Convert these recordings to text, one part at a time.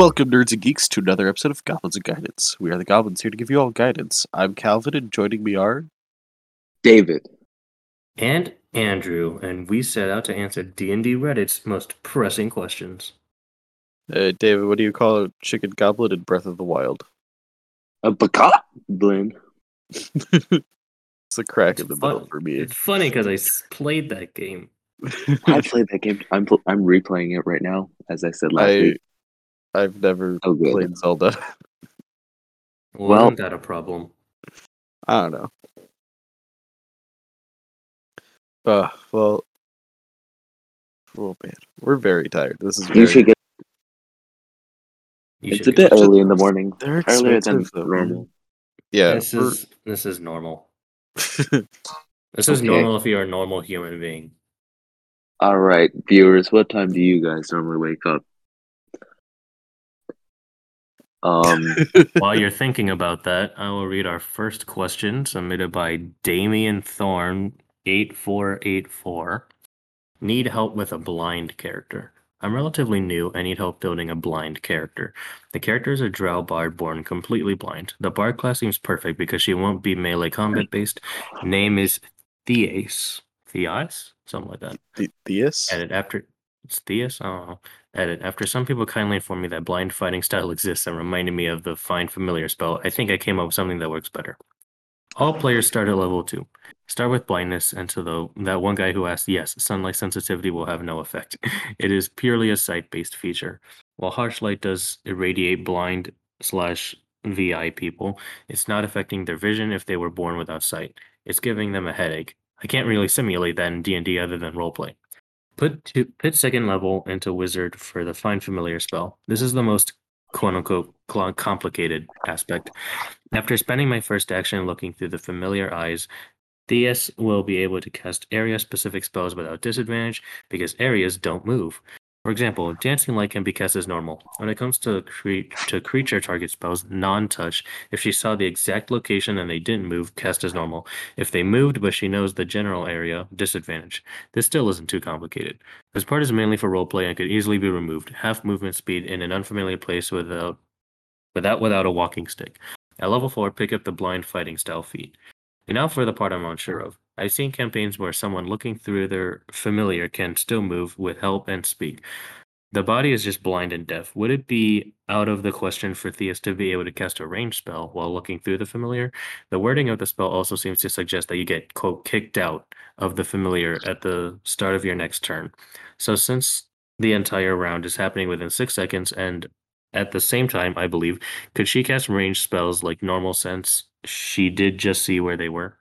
Welcome, nerds and geeks, to another episode of Goblins and Guidance. We are the Goblins here to give you all guidance. I'm Calvin, and joining me are David. and Andrew, and we set out to answer D&D Reddit's most pressing questions. uh, David. What do you call a chicken goblin in Breath of the Wild? A Bacot blend. It's a crack in the It's middle for me. It's funny because I played that game. I played that game. I'm pl- I'm replaying it right now, as I said last I week. I've never Oh, played Zelda. Well, Well- isn't that a problem? I don't know. Uh, well, oh man, we're very tired. This is very, You should get. You It's should a bit get- early in the morning. They're Earlier than expensive, though, normal. Yeah, This we're- is this is normal. This is Okay. normal if you're a normal human being. All right, viewers. What time do you guys normally wake up? Um, While you're thinking about that, I will read our first question submitted by Damien Thorn eight four eight four. Need help with a blind character. I'm relatively new and need help building a blind character. The character is a drow bard born completely blind. The bard class seems perfect because she won't be melee combat based. Name is Theas. Theas? Something like that. The- Theus. Edit after it's Theus? I don't know. Edit. After some people kindly informed me that blind fighting style exists and reminded me of the find familiar spell, I think I came up with something that works better. All players start at level two. Start with blindness, and to the that one guy who asked, yes, sunlight sensitivity will have no effect. It is purely a sight-based feature. While harsh light does irradiate blind slash VI people, it's not affecting their vision if they were born without sight. It's giving them a headache. I can't really simulate that in D and D other than roleplay. Put to, put second level into wizard for the find familiar spell. This is the most quote unquote complicated aspect. After spending my first action looking through the familiar eyes, DS will be able to cast area specific spells without disadvantage because areas don't move. For example, dancing light can be cast as normal. When it comes to cre- to creature target spells, non-touch, if she saw the exact location and they didn't move, cast as normal. If they moved but she knows the general area, disadvantage. This still isn't too complicated. This part is mainly for roleplay and could easily be removed. Half movement speed in an unfamiliar place without without without a walking stick. At level four, pick up the blind fighting style feat. And now for the part I'm unsure of. I've seen campaigns where someone looking through their familiar can still move with help and speak. The body is just blind and deaf. Would it be out of the question for Theus to be able to cast a range spell while looking through the familiar? The wording of the spell also seems to suggest that you get, quote, kicked out of the familiar at the start of your next turn. So since the entire round is happening within six seconds and at the same time, I believe, could she cast range spells like normal sense? She did just see where they were.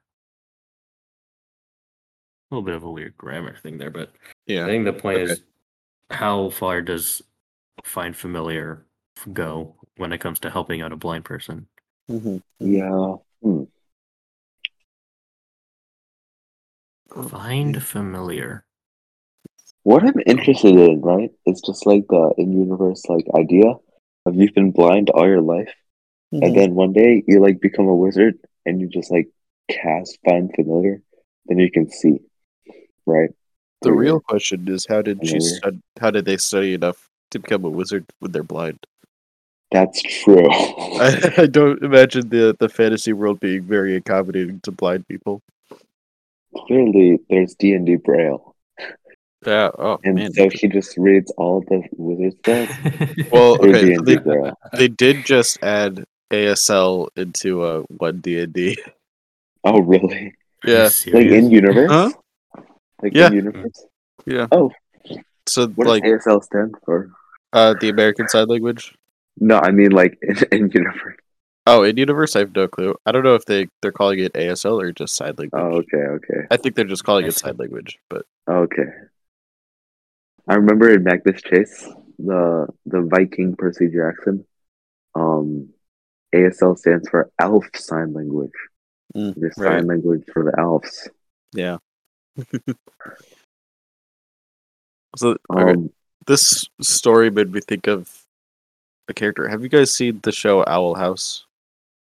A little bit of a weird grammar thing there, but yeah, I think the point Okay. is how far does find familiar go when it comes to helping out a blind person? Mhm. yeah. Hmm. Find familiar. What I'm interested in, right? It's just like the in-universe like idea of you've been blind all your life, Mm-hmm. and then one day you like become a wizard and you just like cast find familiar, then you can see, right? The Or- real question is how did she stud- how did they study enough to become a wizard when they're blind? That's true. I, I don't imagine the the fantasy world being very accommodating to blind people. Clearly, there's D and D Braille, Yeah. Oh and man. so he just reads all the wizard stuff. Well, okay. D So and D they, Braille. they did just add ASL into uh, one D and D. Oh, really? Yeah. Like in universe? Huh? Like Yeah. in universe? Yeah. Oh. So What like does ASL stand for? uh, the American Sign Language. No, I mean like in, in universe. Oh, in universe, I have no clue. I don't know if they they're calling it ASL or just sign language. Oh, okay, okay, I think they're just calling it see. sign language, but okay. I remember in Magnus Chase, the the Viking Percy Jackson, um, ASL stands for Elf Sign Language. Mm, There's right. sign language for the elves. yeah. So okay, Um, this story made me think of a character. Have you guys seen the show Owl House?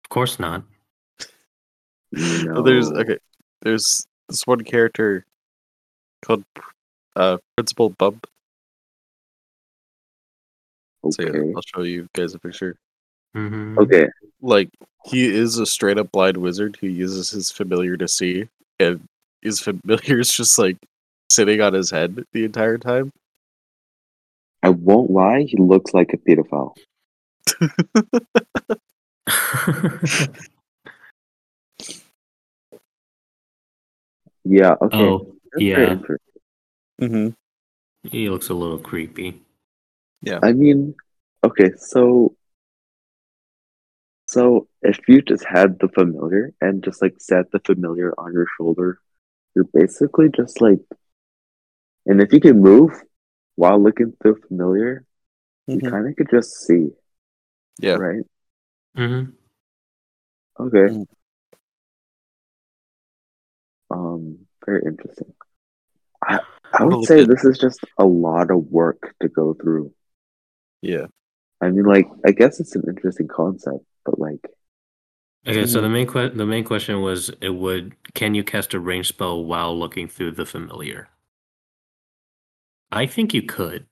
Of course not. no. So there's okay. There's this one character called uh Principal Bump. So yeah, I'll show you guys a picture. Mhm. Okay. Like he is a straight up blind wizard who uses his familiar to see, and his familiar is just like sitting on his head the entire time. I won't lie, he looks like a pedophile. Yeah, okay. oh, That's yeah. Mm-hmm. he looks a little creepy. Yeah. I mean, okay, so so if you just had the familiar and just like set the familiar on your shoulder, you're basically just like and if you can move while looking through familiar, you Mhm. kind of could just see, Yeah. right? Mm-hmm. Okay. Mm. Um, very interesting. I I would say at- this is just a lot of work to go through. Yeah. I mean, like, I guess it's an interesting concept, but like, Okay, so the main que- the main question was it would can you cast a range spell while looking through the familiar? I think you could.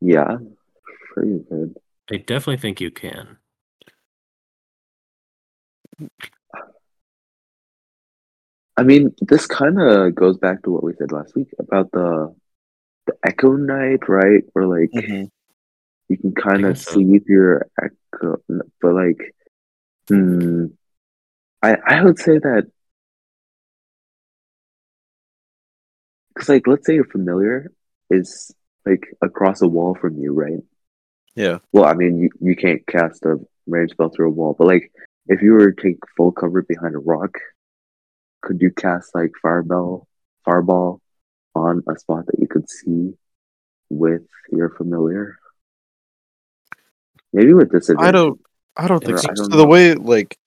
yeah, sure you could. I definitely think you can. I mean, this kind of goes back to what we said last week about the the Echo Knight, right? Where like Mhm. you can kind of guess so. see through your echo, but like, hmm, I I would say that because like, let's say your familiar is like across a wall from you, right? Yeah. Well, I mean, you, you can't cast a range spell through a wall, but like, if you were to take full cover behind a rock, could you cast like fireball, fireball on a spot that you could see with your familiar? Maybe with disadvantage. I don't. I don't think Or so. Don't so the way like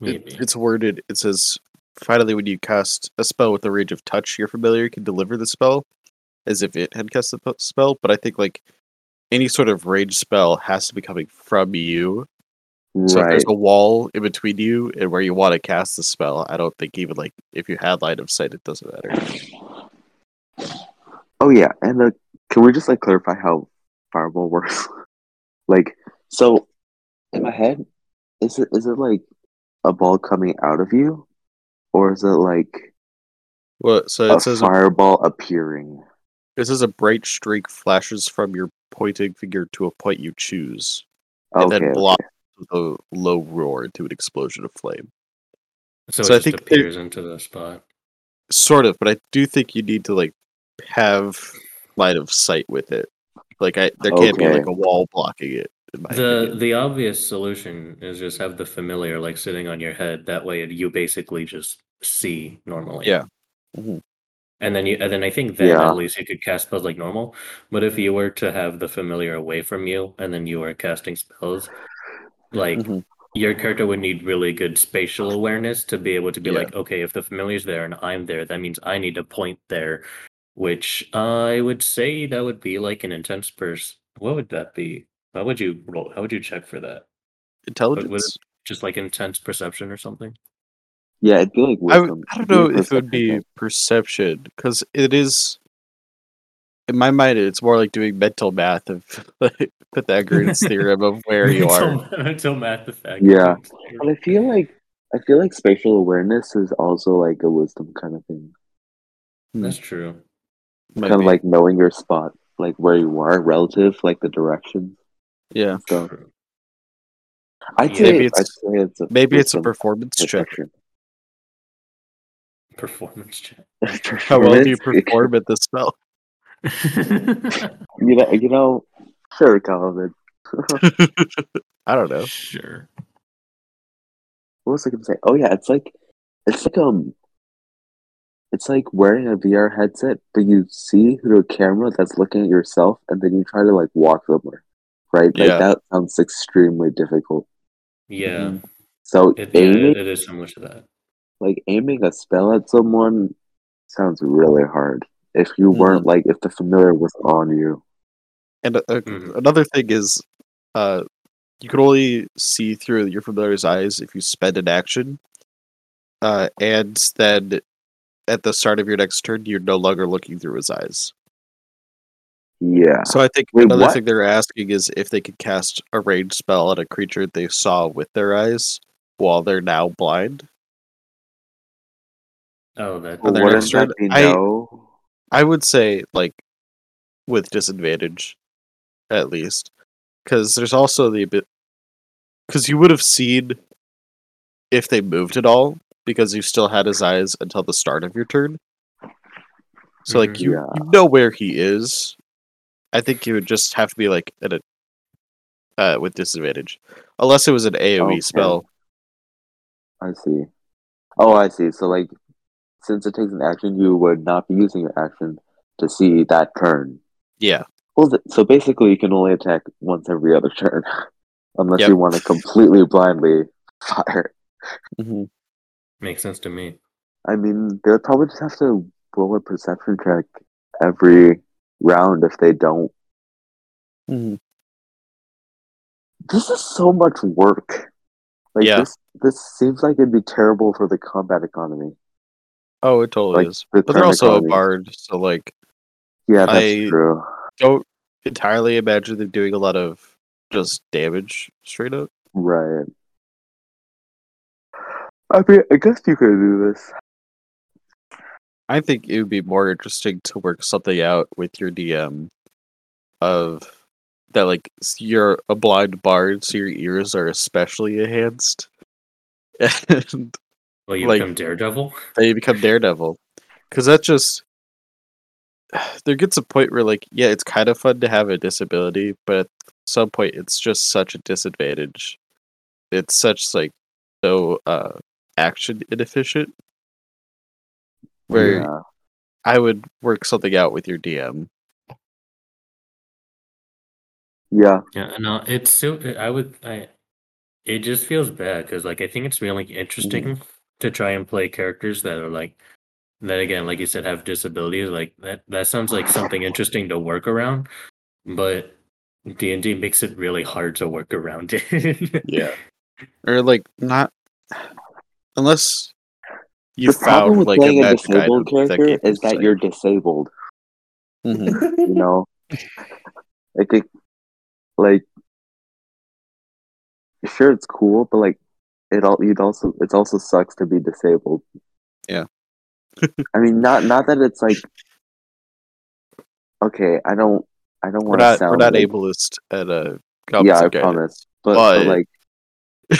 it, it's worded, it says finally when you cast a spell with the range of touch, your familiar can deliver the spell as if it had cast the spell. But I think like any sort of rage spell has to be coming from you. Right. So if there's a wall in between you and where you want to cast the spell, I don't think even like if you had line of sight, it doesn't matter. Oh yeah, and uh, can we just like clarify how fireball works? like, so in my head, is it is it like a ball coming out of you, or is it like what? so a it says a, fireball appearing? This is a bright streak flashes from your pointing finger to a point you choose, and Okay, then okay. blocks the low roar into an explosion of flame. so, so it I just think it- appears into the spot. Sort of, but I do think you need to like have line of sight with it. Like I, there can't be like a wall blocking it. In my The opinion. the obvious solution is just have the familiar like sitting on your head. That way, you basically just see normally. Yeah. Mhm. And then you, and then I think then Yeah. at least you could cast spells like normal. But if you were to have the familiar away from you, and then you were casting spells, like Mhm. your character would need really good spatial awareness to be able to be Yeah. like, okay, if the familiar's there and I'm there, that means I need to point there. Which I would say that would be like an intense pers. What would that be? How would you roll? How would you check for that? intelligence. Just like intense perception or something? Yeah, it'd be like I, wisdom. I don't It'd know if it would be check. perception because it is. In my mind, it's more like doing mental math of like, Pythagorean theorem of where you are. Mental- Mental math effect. Yeah. But I feel like I feel like spatial awareness is also like a wisdom kind of thing. Hmm. That's true. Might kind of be. like knowing your spot, like where you are relative, like the direction. Yeah, So I'd Yeah. say Maybe I'd it's- say it's a maybe it's a performance check. Performance check. How well do you perform at the spell? You know, you know, sure, Calvin. I don't know. sure. What was I gonna say? Oh yeah, it's like it's like um it's like wearing a VR headset, but you see through a camera that's looking at yourself and then you try to like walk somewhere. Right? Like Yeah. that sounds extremely difficult. Yeah. Mhm. So It, yeah, aiming it is similar to that. like aiming a spell at someone sounds really hard. If you Mhm. weren't like if the familiar was on you. And uh, uh, Mhm. another thing is, uh, you can only see through your familiar's eyes if you spend an action, uh, and then at the start of your next turn, you're no longer looking through his eyes. Yeah. So I think Wait, another what? thing they're asking is if they could cast a ranged spell at a creature they saw with their eyes while they're now blind. Oh, that. Well, on their that turn, be I- no? I would say like with disadvantage, at least, because there's also the bit because you would have seen if they moved at all because you still had his eyes until the start of your turn. So like Mhm. you, Yeah. you know where he is. I think you would just have to be like at a uh, with disadvantage, unless it was an AOE Okay. spell. I see. Oh, I see. So like, since it takes an action, you would not be using your action to see that turn. Yeah, Well, th- so basically, you can only attack once every other turn, unless Yep. you want to completely blindly fire. Mhm. Makes sense to me. I mean, they'll probably just have to roll a perception check every round if they don't. Mhm. This is so much work. Like Yeah. this, this seems like it'd be terrible for the combat economy. Oh, it totally Like is. the But they're also economy. a bard, so like Yeah, that's I- true. don't entirely imagine them doing a lot of just damage straight up. Right. I mean, I guess you could do this. I think it would be more interesting to work something out with your DM of that like you're a blind bard, so your ears are especially enhanced. And Well, you Like- become Daredevil. then you become Daredevil. Cause that just there gets a point where like, yeah, it's kind of fun to have a disability, but at some point it's just such a disadvantage. It's such like so uh action inefficient. Where Yeah. I would work something out with your DM. Yeah. Yeah, no, it's so. I would. I. It just feels bad because, like, I think it's really interesting mm-hmm. to try and play characters that are like that. Again, like you said, have disabilities. Like that. That sounds like something interesting to work around, but D and D makes it really hard to work around it. Yeah. Or like not unless you the problem with like playing a a disabled item character gave you is that sight. you're disabled. Mhm. You know, like it, like sure it's cool, but like it all you'd also it also sucks to be disabled. Yeah. I mean, not not that it's like okay. I don't I don't want to not sound we're not like, ableist at a yeah, I promise. But, but, But- like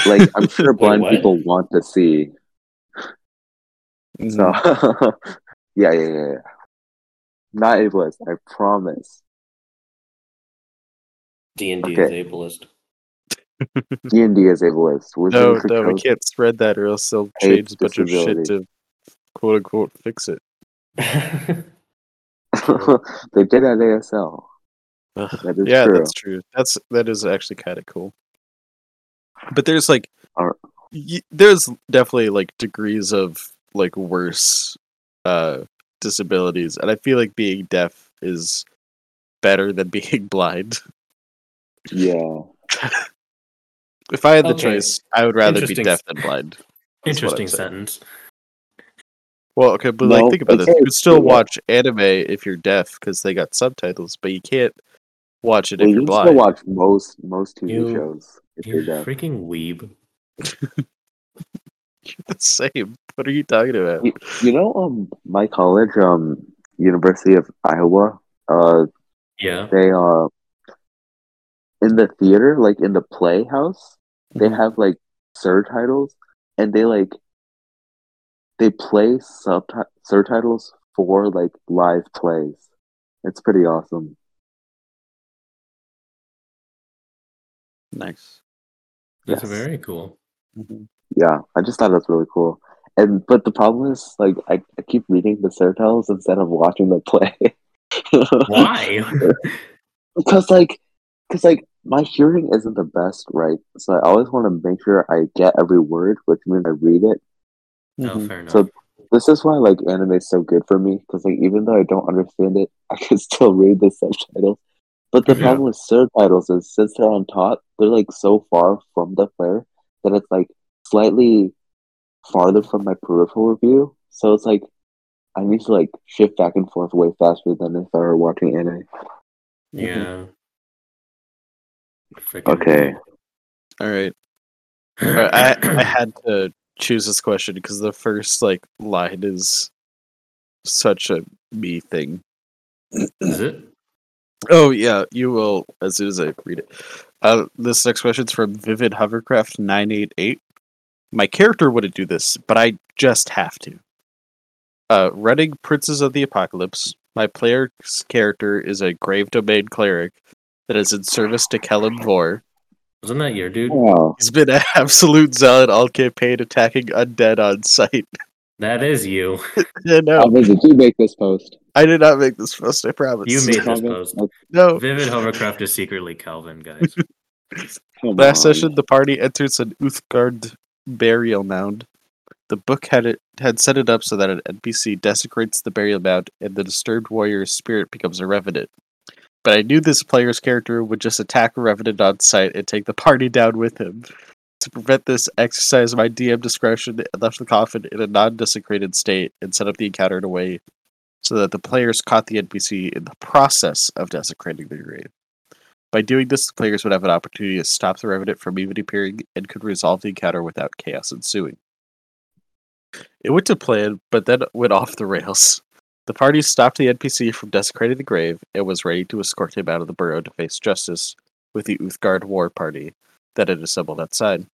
like I'm sure blind people want to see. Mhm. So yeah, yeah, yeah, yeah. Not ableist, I promise. D and D Okay. is ableist. D and D is ableist. no, Wizards of no, we can't spread that or else they'll change a bunch of shit disability. to quote unquote fix it. they did at ASL. Ugh. That is yeah, true. that's true. That's that is actually kind of cool. But there's like, Alright. y- there's definitely like degrees of like worse uh disabilities, and I feel like being deaf is better than being blind. Yeah. If I had the Okay. choice, I would rather be deaf s- than blind. That's Interesting sentence. Well, okay, but No, like think about this: you could still watch anime if you're deaf because they got subtitles, but you can't watch it Well, if you you're can still blind. watch most most TV You- shows if You you're deaf. freaking weeb. You're the same. What are you talking about? You, you know, um, my college, um, University of Iowa, uh, Yeah. they uh, in the theater, like in the playhouse, they Mhm. have like subtitles, and they like they play subti- subtitles for like live plays. It's pretty awesome. Nice. That's Yes. very cool. Mhm. Yeah, I just thought it was really cool. And but the problem is, like, I, I keep reading the subtitles instead of watching the play. Why? because like because like my hearing isn't the best right so i always want to make sure i get every word which means i read it oh, Mhm. fair enough. So- this is why like anime is so good for me because like even though i don't understand it i can still read the subtitles but the Yeah. problem with subtitles is since they're on top they're like so far from the player that it's like slightly farther from my peripheral view so it's like i need to like shift back and forth way faster than if i were watching anime Yeah. Frickin' Okay. All right. All right, I I had to choose this question because the first like line is such a me thing. Is it? Oh yeah, you will as soon as I read it. Uh, this next question is from Vivid Hovercraft nine eight eight. My character wouldn't do this, but I just have to. Uh, running Princes of the Apocalypse, my player's character is a Grave Domain cleric that is in service to Kelemvor. Wasn't that your dude? Wow. He's been an absolute zealot all campaign, attacking undead on sight. That is you. yeah, no, How did you make this post? I did not make this post. I promise. You made this post. no. Vivid Hovercraft is secretly Calvin, guys. Last on. session, the party enters an Uthgardt burial mound. The book had it had set it up so that an NPC desecrates the burial mound, and the disturbed warrior's spirit becomes a revenant. But I knew this player's character would just attack a revenant on sight and take the party down with him. To prevent this, exercise my DM discretion and left the coffin in a non-desecrated state and set up the encounter in a way so that the players caught the NPC in the process of desecrating the grave. By doing this, the players would have an opportunity to stop the Revenant from even appearing and could resolve the encounter without chaos ensuing. It went to plan, but then went off the rails. The party stopped the NPC from desecrating the grave and was ready to escort him out of the burrow to face justice with the Uthgardt war party that had assembled outside.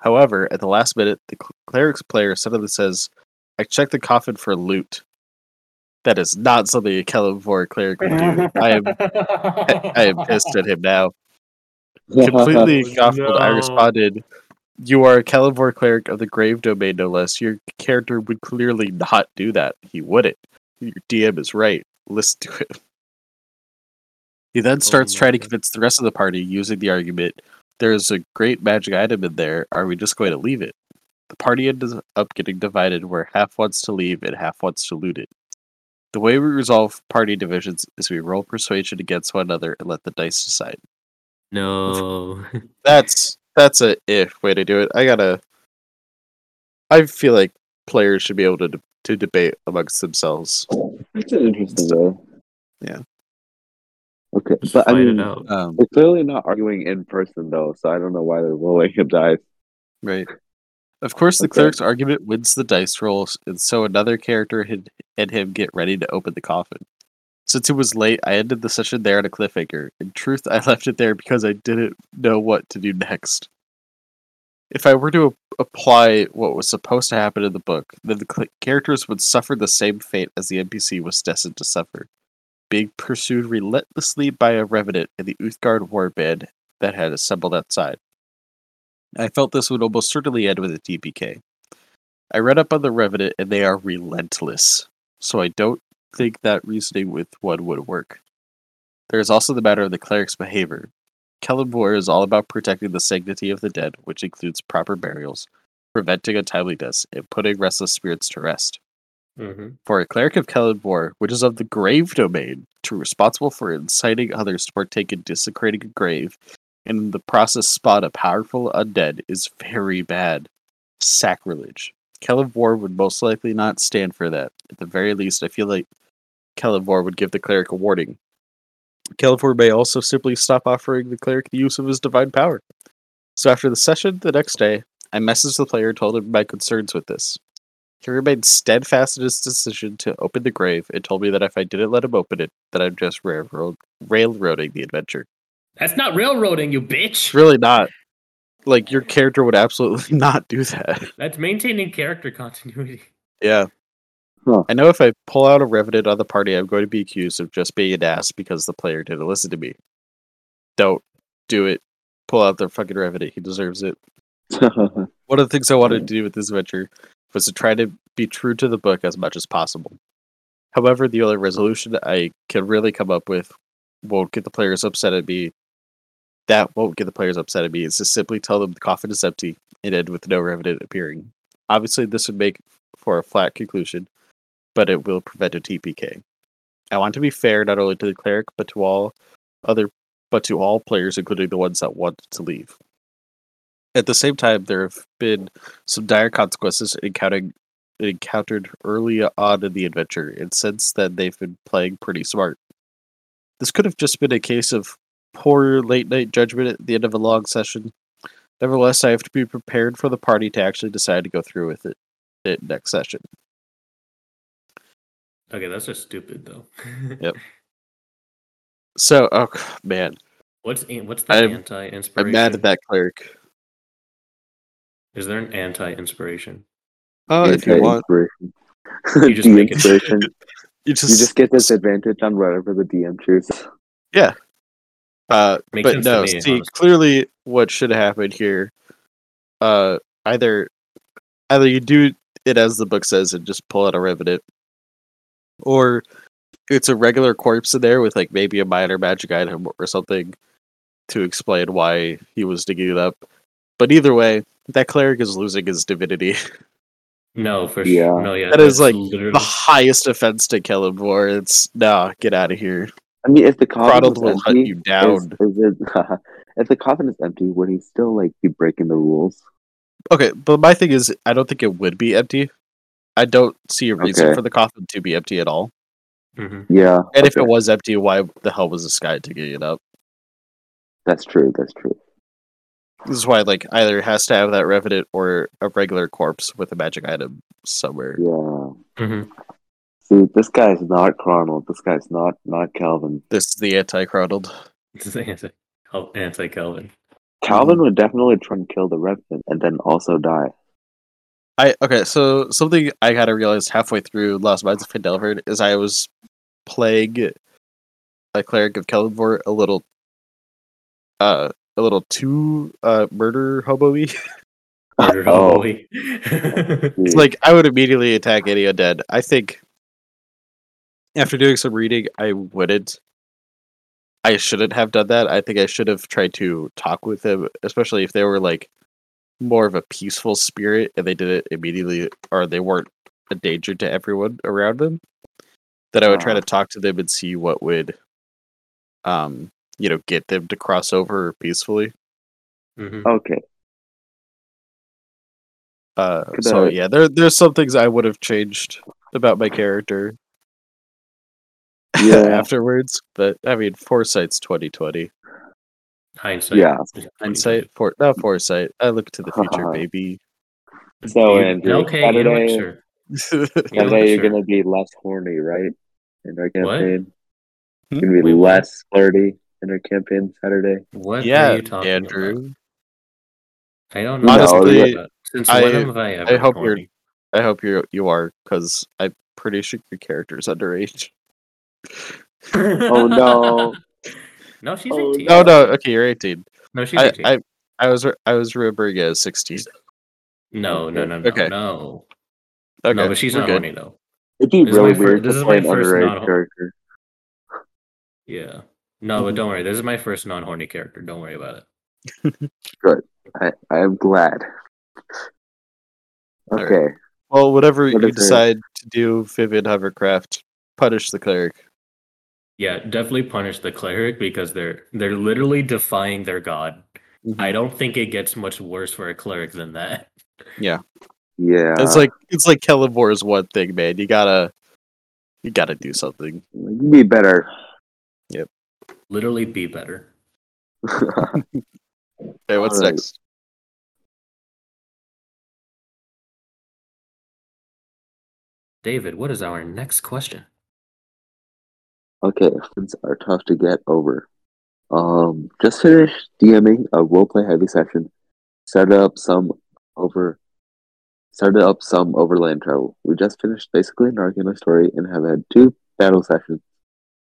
However, at the last minute, the cleric's player suddenly says, I checked the coffin for loot. That is not something a Kelemvor cleric would do. I am I, am pissed at him now. Completely Oh, gobbled, I responded, You are a Kelemvor cleric of the Grave Domain, no less. Your character would clearly not do that. He wouldn't. Your DM is right. Listen to him. He then oh starts my trying to convince the rest of the party using the argument there's a great magic item in there. Are we just going to leave it? The party ends up getting divided where half wants to leave and half wants to loot it. The way we resolve party divisions is we roll persuasion against one another and let the dice decide. no. That's that's a if way to do it. I gotta. I feel like players should be able to to debate amongst themselves. That's an interesting way. Yeah. Okay, Just but I mean, it out. Um, they're clearly not arguing in person though, so I don't know why they're rolling a dice. right. Of course, the Okay. cleric's argument wins the dice rolls, and so another character had, and him get ready to open the coffin. Since it was late, I ended the session there on a cliffhanger. In truth, I left it there because I didn't know what to do next. If I were to ap- apply what was supposed to happen in the book, then the cl- characters would suffer the same fate as the NPC was destined to suffer, being pursued relentlessly by a revenant in the Uthgardt warband that had assembled outside. I felt this would almost certainly end with a TPK. I read up on the revenant, and they are relentless, so I don't think that reasoning with one would work. There is also the matter of the cleric's behavior. Kelemvor is all about protecting the sanctity of the dead, which includes proper burials, preventing untimely deaths, and putting restless spirits to rest. hmm For a cleric of Kelemvor, which is of the grave domain, to be responsible for inciting others to partake in desecrating a grave, and in the process spot a powerful undead is very bad. Sacrilege. Kelemvor would most likely not stand for that. At the very least, I feel like Kelemvor would give the cleric a warning. Kelemvor may also simply stop offering the cleric the use of his divine power. So after the session the next day, I messaged the player and told him my concerns with this. He remained steadfast in his decision to open the grave and told me that if I didn't let him open it, that I'm just railroad- railroading the adventure. That's not railroading, you bitch. It's really not. Like, your character would absolutely not do that. That's maintaining character continuity. Yeah. Huh. I know if I pull out a revenant on the party, I'm going to be accused of just being an ass because the player didn't listen to me. Don't do it. Pull out the fucking revenant. He deserves it. One of the things I wanted to do with this adventure was to try to be true to the book as much as possible. However, the only resolution I can really come up with won't get the players upset at me. That won't get the players upset at me. Is to simply tell them the coffin is empty and end with no revenant appearing. Obviously, this would make for a flat conclusion, but it will prevent a TPK. I want to be fair not only to the cleric but to all other, but to all players, including the ones that want to leave. At the same time, there have been some dire consequences encountering encountered early on in the adventure, and since then they've been playing pretty smart. this could have just been a case of poor late night judgment at the end of a long session. Nevertheless, I have to be prepared for the party to actually decide to go through with it, it next session. Okay, that's just stupid though. Yep. So, oh man, What's an- what's the I'm- anti-inspiration? I'm mad at that cleric. Is there an anti-inspiration? Oh, if you want, Anti-inspiration. You just make it- you just, You just get this advantage on whatever the DM chooses. Uh, Makes but sense to no, me, see, honestly. clearly what should happen here, uh, either either you do it as the book says and just pull out a revenant, or it's a regular corpse in there with like maybe a minor magic item or something to explain why he was digging it up. But either way, that cleric is losing his divinity. No, for Yeah. sure. No, yeah. That is, that's like, literally the highest offense to Kelemvor. It's nah, get out of here. I mean, if the coffin Crodled was will hunt empty, you is, down. is it, if the coffin is empty, would he still like be breaking the rules? Okay, but my thing is, I don't think it would be empty. I don't see a reason Okay. for the coffin to be empty at all. Mhm. Yeah, And if it was empty, why the hell was this guy digging it up? that's true. That's true. This is why, like, either it has to have that revenant or a regular corpse with a magic item somewhere. Yeah. Mhm. See, this guy's not Cronald. This guy's not not Calvin. This is the anti-crodled. This is the anti oh, anti-Calvin. Calvin would definitely try and kill the Revenant and then also die. I okay, so something I kind of realized halfway through Lost Mines of Phandelver is I was playing a cleric of Kelemvor a little, uh, a little too uh murder hobo-y. Murdered Oh. Hoboy. It's like I would immediately attack any undead. I think after doing some reading, I wouldn't. I shouldn't have done that. I think I should have tried to talk with them, especially if they were like more of a peaceful spirit and they did it immediately, or they weren't a danger to everyone around them. That I would try to talk to them and see what would, um, you know, get them to cross over peacefully. Mhm. Okay. Uh, so yeah, there there's some things I would have changed about my character. Yeah. afterwards, but I mean, foresight's twenty twenty. Hindsight. Yeah. is Hindsight, for not foresight. I look to the future, baby. So, You- Andrew, okay, you know what, Saturday- sure. You know Saturday, what, you're gonna be less horny, right? In our campaign, Hmm? you're gonna be Wait, what? less flirty in our campaign Saturday. What yeah, are you talking Andrew. about? I don't know. Honestly, what about- since I- when have I ever I hope you're- I hope you you are, because I'm pretty sure your character's underage. Oh no! no, she's Oh, 18. No, no, okay, you're eighteen. No, she's I, 18. I, I was re- I was remembering it as sixteen. no, no, no, no, Okay. no. Okay, no, but she's we're not good. horny though. It'd be This really weird this to is play my an first underage non- character. Yeah. No, Mm-hmm. but don't worry. This is my first non-horny character. Don't worry about it. good. I, I am glad. All right. Okay. Well, whatever What you decide to do, Vivian Hovercraft, punish the cleric. Yeah, definitely punish the cleric because they're they're literally defying their god. Mm-hmm. I don't think it gets much worse for a cleric than that. Yeah. Yeah. It's like it's like Kelemvor's one thing, man. You gotta you gotta do something. you be better. Yep. Literally be better. Okay, what's Alright. next? David, what is our next question? Okay, friends are tough to get over. Um, just finished DMing a roleplay heavy session. Started up some over. Started up some overland travel. We just finished basically an arc in a story and have had two battle sessions,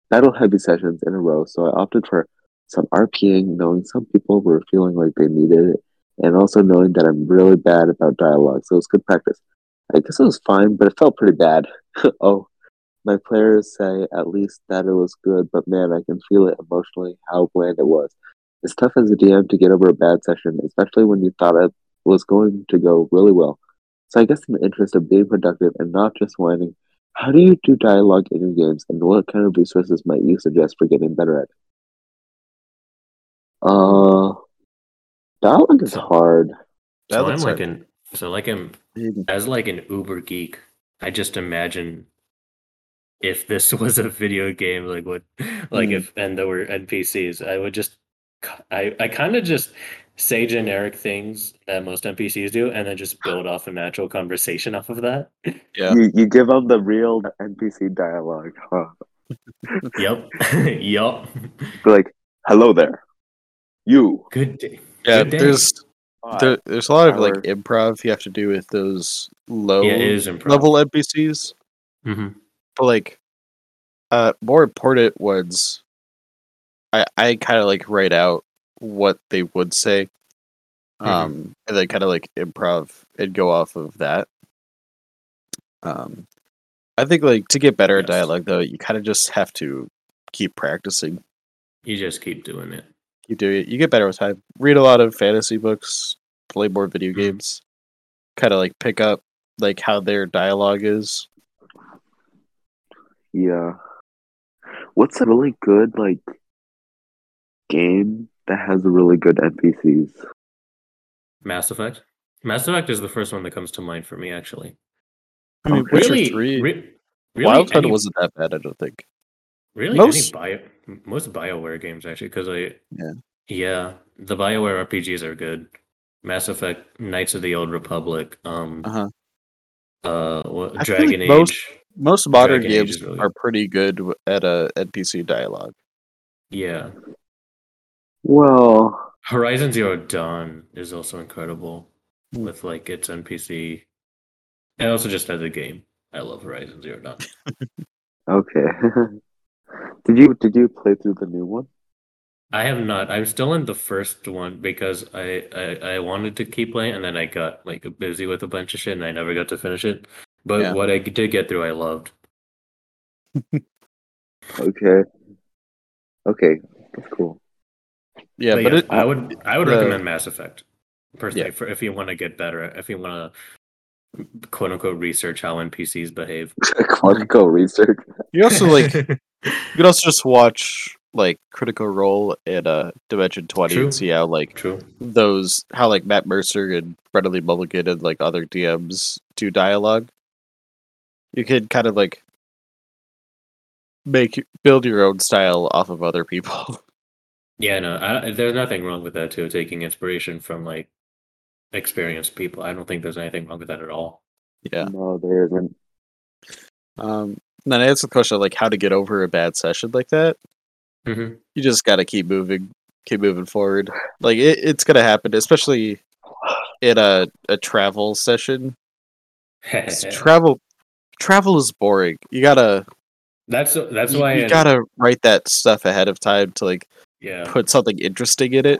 battle heavy sessions in a row. So I opted for some RPing, knowing some people were feeling like they needed it, and also knowing that I'm really bad about dialogue. So it was good practice. I guess it was fine, but it felt pretty bad. oh, my players say at least that it was good, but man, I can feel it emotionally how bland it was. It's tough as a DM to get over a bad session, especially when you thought it was going to go really well. So I guess in the interest of being productive and not just whining, how do you do dialogue in your games, and what kind of resources might you suggest for getting better at it? Uh, dialogue is hard. That so I'm looks like hard. an so like I'm as like an uber geek. I just imagine if this was a video game, like what, like Mm. if and there were NPCs, I would just, I I kind of just say generic things that most NPCs do, and then just build off a natural conversation off of that. Yeah. You, you give them the real NPC dialogue, huh? Yep, yep. Like, hello there. You. Good day. Yeah, Good day. there's there, there's a lot of like improv you have to do with those low Yeah, improv. level NPCs. hmm but like uh more important ones i i kind of like write out what they would say Mhm. um and then kind of like improv and go off of that um i think like to get better at dialogue though you kind of just have to keep practicing You just keep doing it. you do it you get better with time read a lot of fantasy books play more video Mhm. games kind of like pick up like how their dialogue is Yeah. What's a really good like game that has really good NPCs? Mass Effect. Mass Effect is the first one that comes to mind for me, actually. i mean Okay. Really, 3 re- really, wild Hunt any- wasn't that bad i don't think Really, Most- any bio most Bioware games actually, because I Yeah. yeah the Bioware RPGs are good. Mass Effect, Knights of the Old Republic, um, uh-huh uh, what, Dragon like Age, most modern Dragon games really are pretty good at a NPC dialogue. yeah. Well, Horizon Zero Dawn is also incredible with like its NPC, and also just as a game. I love Horizon Zero Dawn. okay. did you did you play through the new one? I have not. I'm still in the first one because I, I I wanted to keep playing, and then I got like busy with a bunch of shit, and I never got to finish it. But Yeah. what I did get through, I loved. Okay. Okay, that's cool. Yeah, but, but yeah, it, I would I would the- recommend Mass Effect personally Yeah. for if you want to get better, if you want to quote unquote research how NPCs behave. quote unquote research. you also like you could also just watch like Critical Role and uh Dimension Twenty True. and see how like True. those how like Matt Mercer and Brennan Mulligan and like other DMs do dialogue. You could kind of like make build your own style off of other people. Yeah, no, I, there's nothing wrong with that too. Taking inspiration from like experienced people, I don't think there's anything wrong with that at all. yeah. No, there isn't. Um. Then I answer the question of, like how to get over a bad session like that. hmm you just got to keep moving, keep moving forward. Like it, it's gonna happen, especially in a a travel session. travel, travel is boring. You gotta, That's that's you, why you in- gotta write that stuff ahead of time to like yeah put something interesting in it.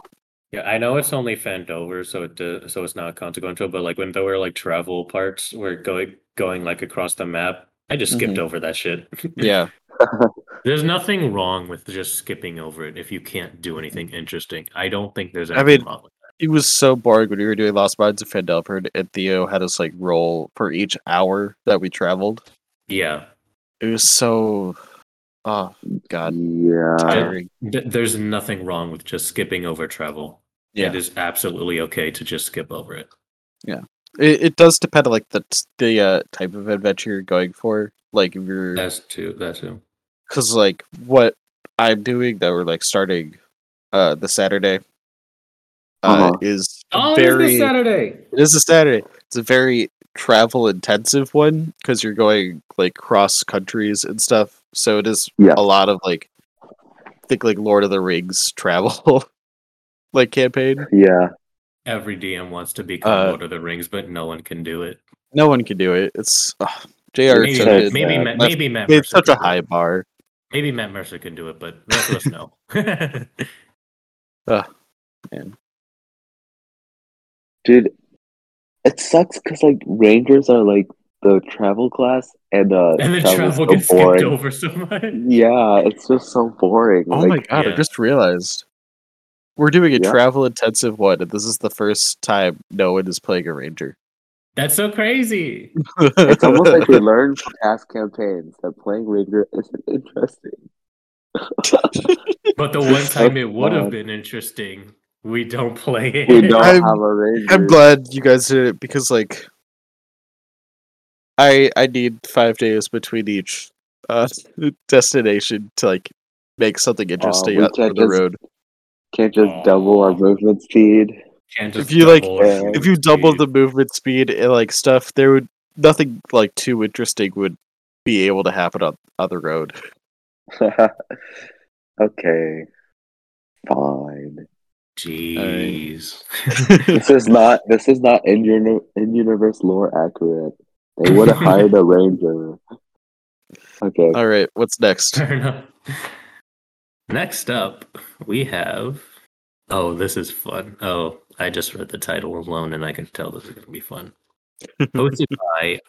yeah I know it's only Phandelver, so it does, so it's not consequential. But like when there were like travel parts, where going going like across the map, I just skipped Mhm. over that shit. Yeah, There's nothing wrong with just skipping over it if you can't do anything interesting. I don't think there's I mean- wrong it was so boring when we were doing Lost Mines of Phandelver, and Theo had us like roll for each hour that we traveled. Yeah, It was so, oh god, Yeah. tiring. There's nothing wrong with just skipping over travel. Yeah. It is absolutely okay to just skip over it. Yeah. It, it does depend on like the the uh, type of adventure you're going for. Like if you're That's too. that's too. because like what I'm doing that we're like starting uh the Saturday Uh-huh. is Oh, very Saturday. it is a Saturday. It's a very travel intensive one because you're going like cross countries and stuff. So it is Yeah. a lot of like think like Lord of the Rings travel like campaign. Yeah. Every DM wants to become Uh, Lord of the Rings, but no one can do it. No one can do it. It's uh, J.R. Maybe, set Tolkien it, maybe, uh, Matt, left- maybe Matt made Mercer such a high it. bar. Maybe Matt Mercer can do it, but the rest of us know. Ugh man. Dude, it sucks because like Rangers are like the travel class and uh and the travel so gets boring. skipped over so much. Yeah, it's just so boring. Oh like, my god, I just realized. We're doing a Yeah. travel intensive one, and this is the first time no one is playing a ranger. That's so crazy. It's almost like we learned from past campaigns that playing Ranger isn't interesting. But the one time it would have been interesting, we don't play it. We don't I'm- have a Ranger. I'm glad you guys did it because like I I need five days between each uh, destination to like make something interesting we out on can't the just- road. Can't just double our movement speed. Can't If you, like- double Yeah. your If you double speed. the movement speed and like stuff, there would nothing like too interesting would be able to happen on, on the road. okay. Fine. Jeez. This is not this is not in uni- in universe lore accurate. They would have hired a ranger. Okay. All right, what's next? Fair enough. Next up, we have. Oh, this is fun. Oh, I just read the title alone and I can tell this is going to be fun. Hosted by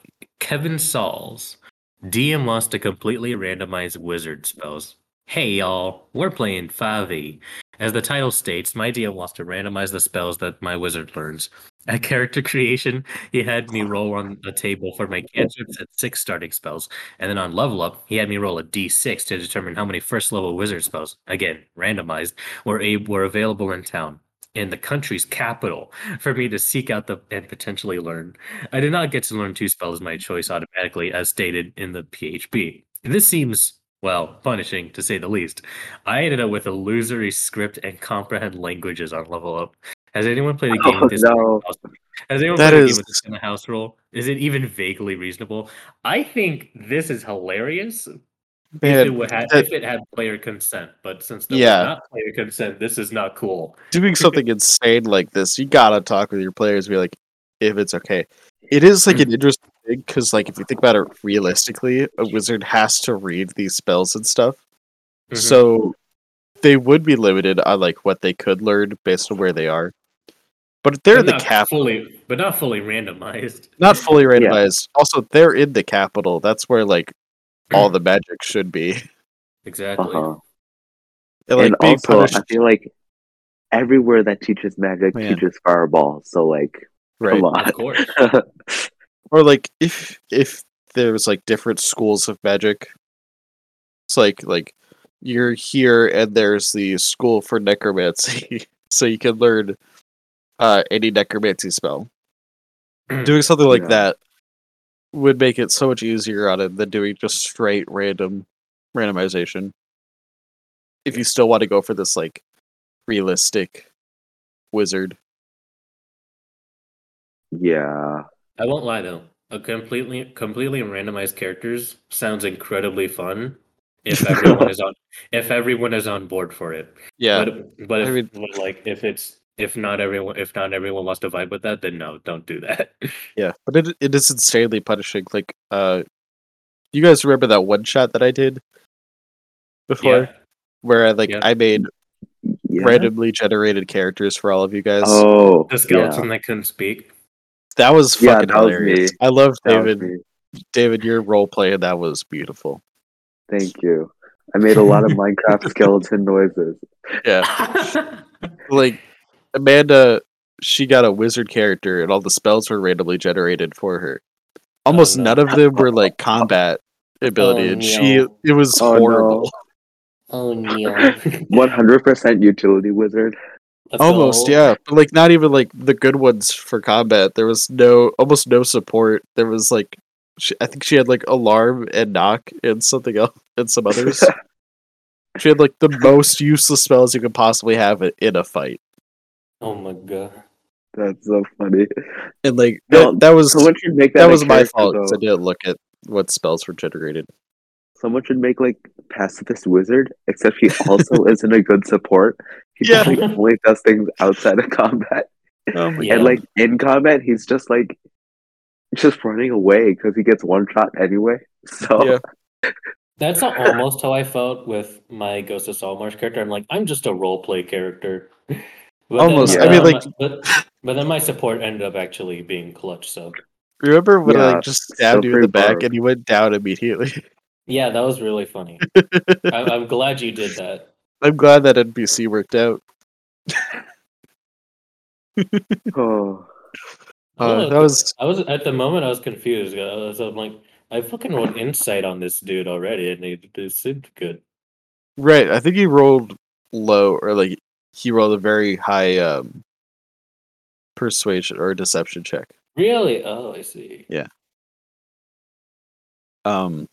Kevin Sauls. DM wants to completely randomize wizard spells. Hey y'all, we're playing 5e. As the title states, my DM wants to randomize the spells that my wizard learns. At character creation, he had me roll on a table for my cantrips and six starting spells. And then on level up, he had me roll a d6 to determine how many first level wizard spells, again, randomized, were, a- were available in town, in the country's capital, for me to seek out the and potentially learn. I did not get to learn two spells my choice automatically, as stated in the PHB. This seems, well, punishing to say the least. I ended up with illusory script and comprehend languages on level up. Has anyone played a oh, game Oh, with this? no. Has anyone That played a game with this in the house rule? Is it even vaguely reasonable? I think this is hilarious if it, would had, that- if it had player consent, but since there Yeah. not player consent, this is not cool. doing something insane like this, you gotta talk with your players. Be like, if it's okay. It is like an interesting thing because, like, if you think about it realistically, a wizard has to read these spells and stuff. Mhm. So they would be limited on like what they could learn based on where they are. But they're But the capital, fully, but not fully randomized. not fully randomized. Also, they're in the capital. That's where like all the magic should be. Exactly. Uh-huh. And, like and being also, punished, I feel like everywhere that teaches magic Man. teaches fireball. So like, right? come on. Of course. Or like if if there's like different schools of magic, it's like like you're here and there's the school for necromancy, so you can learn uh any necromancy spell. Doing something like Yeah. that would make it so much easier on it than doing just straight random randomization. If you still want to go for this like realistic wizard. yeah. I won't lie though. A completely completely randomized characters sounds incredibly fun if everyone is on if everyone is on board for it. Yeah. But but if I mean- like if it's if not everyone if not everyone wants to vibe with that, then no, don't do that. Yeah, but it it is insanely punishing. Like, uh, you guys remember that one shot that I did before, yeah. where I like Yeah. I made yeah. randomly generated characters for all of you guys. Oh, The skeleton that couldn't speak. That was Yeah, fucking that was hilarious. me. I love yeah. That David. me. David, your role play that was beautiful. Thank you. I made a lot of Minecraft skeleton noises. Yeah, like Amanda, she got a wizard character, and all the spells were randomly generated for her. Almost oh, no. none of them were like combat ability, Oh, and she no. it was Oh, no. horrible. oh no. One hundred percent utility wizard. Almost, yeah. But like not even like the good ones for combat. There was no almost no support. There was like she, I think she had like alarm and knock and something else and some others. she had like the most useless spells you could possibly have i- in a fight. Oh my god. That's so funny. And like No, that, that was Someone should make that. that was my character, fault 'cause I didn't look at what spells were generated. Someone should make like pacifist wizard, except he also isn't a good support. He Yeah. just like only does things outside of combat, Oh my Yeah. and like in combat, he's just like just running away because he gets one shot anyway. So Yeah. That's not almost how I felt with my Ghost of Saltmarsh character. I'm like, I'm just a role play character. But then- Almost. I mean, then like- my- but but then my support ended up actually being clutch. So Remember when I like just stabbed you in the back Barb. and you went down immediately? yeah, that was really funny. I, I'm glad you did that. I'm glad that NPC worked out. oh, Uh, No, that was I was at the moment I was confused. I was I'm like, I fucking wrote insight on this dude already, and it, it seemed good. Right. I think he rolled low or like he rolled a very high um persuasion or deception check. Really? Oh, I see. Yeah. Um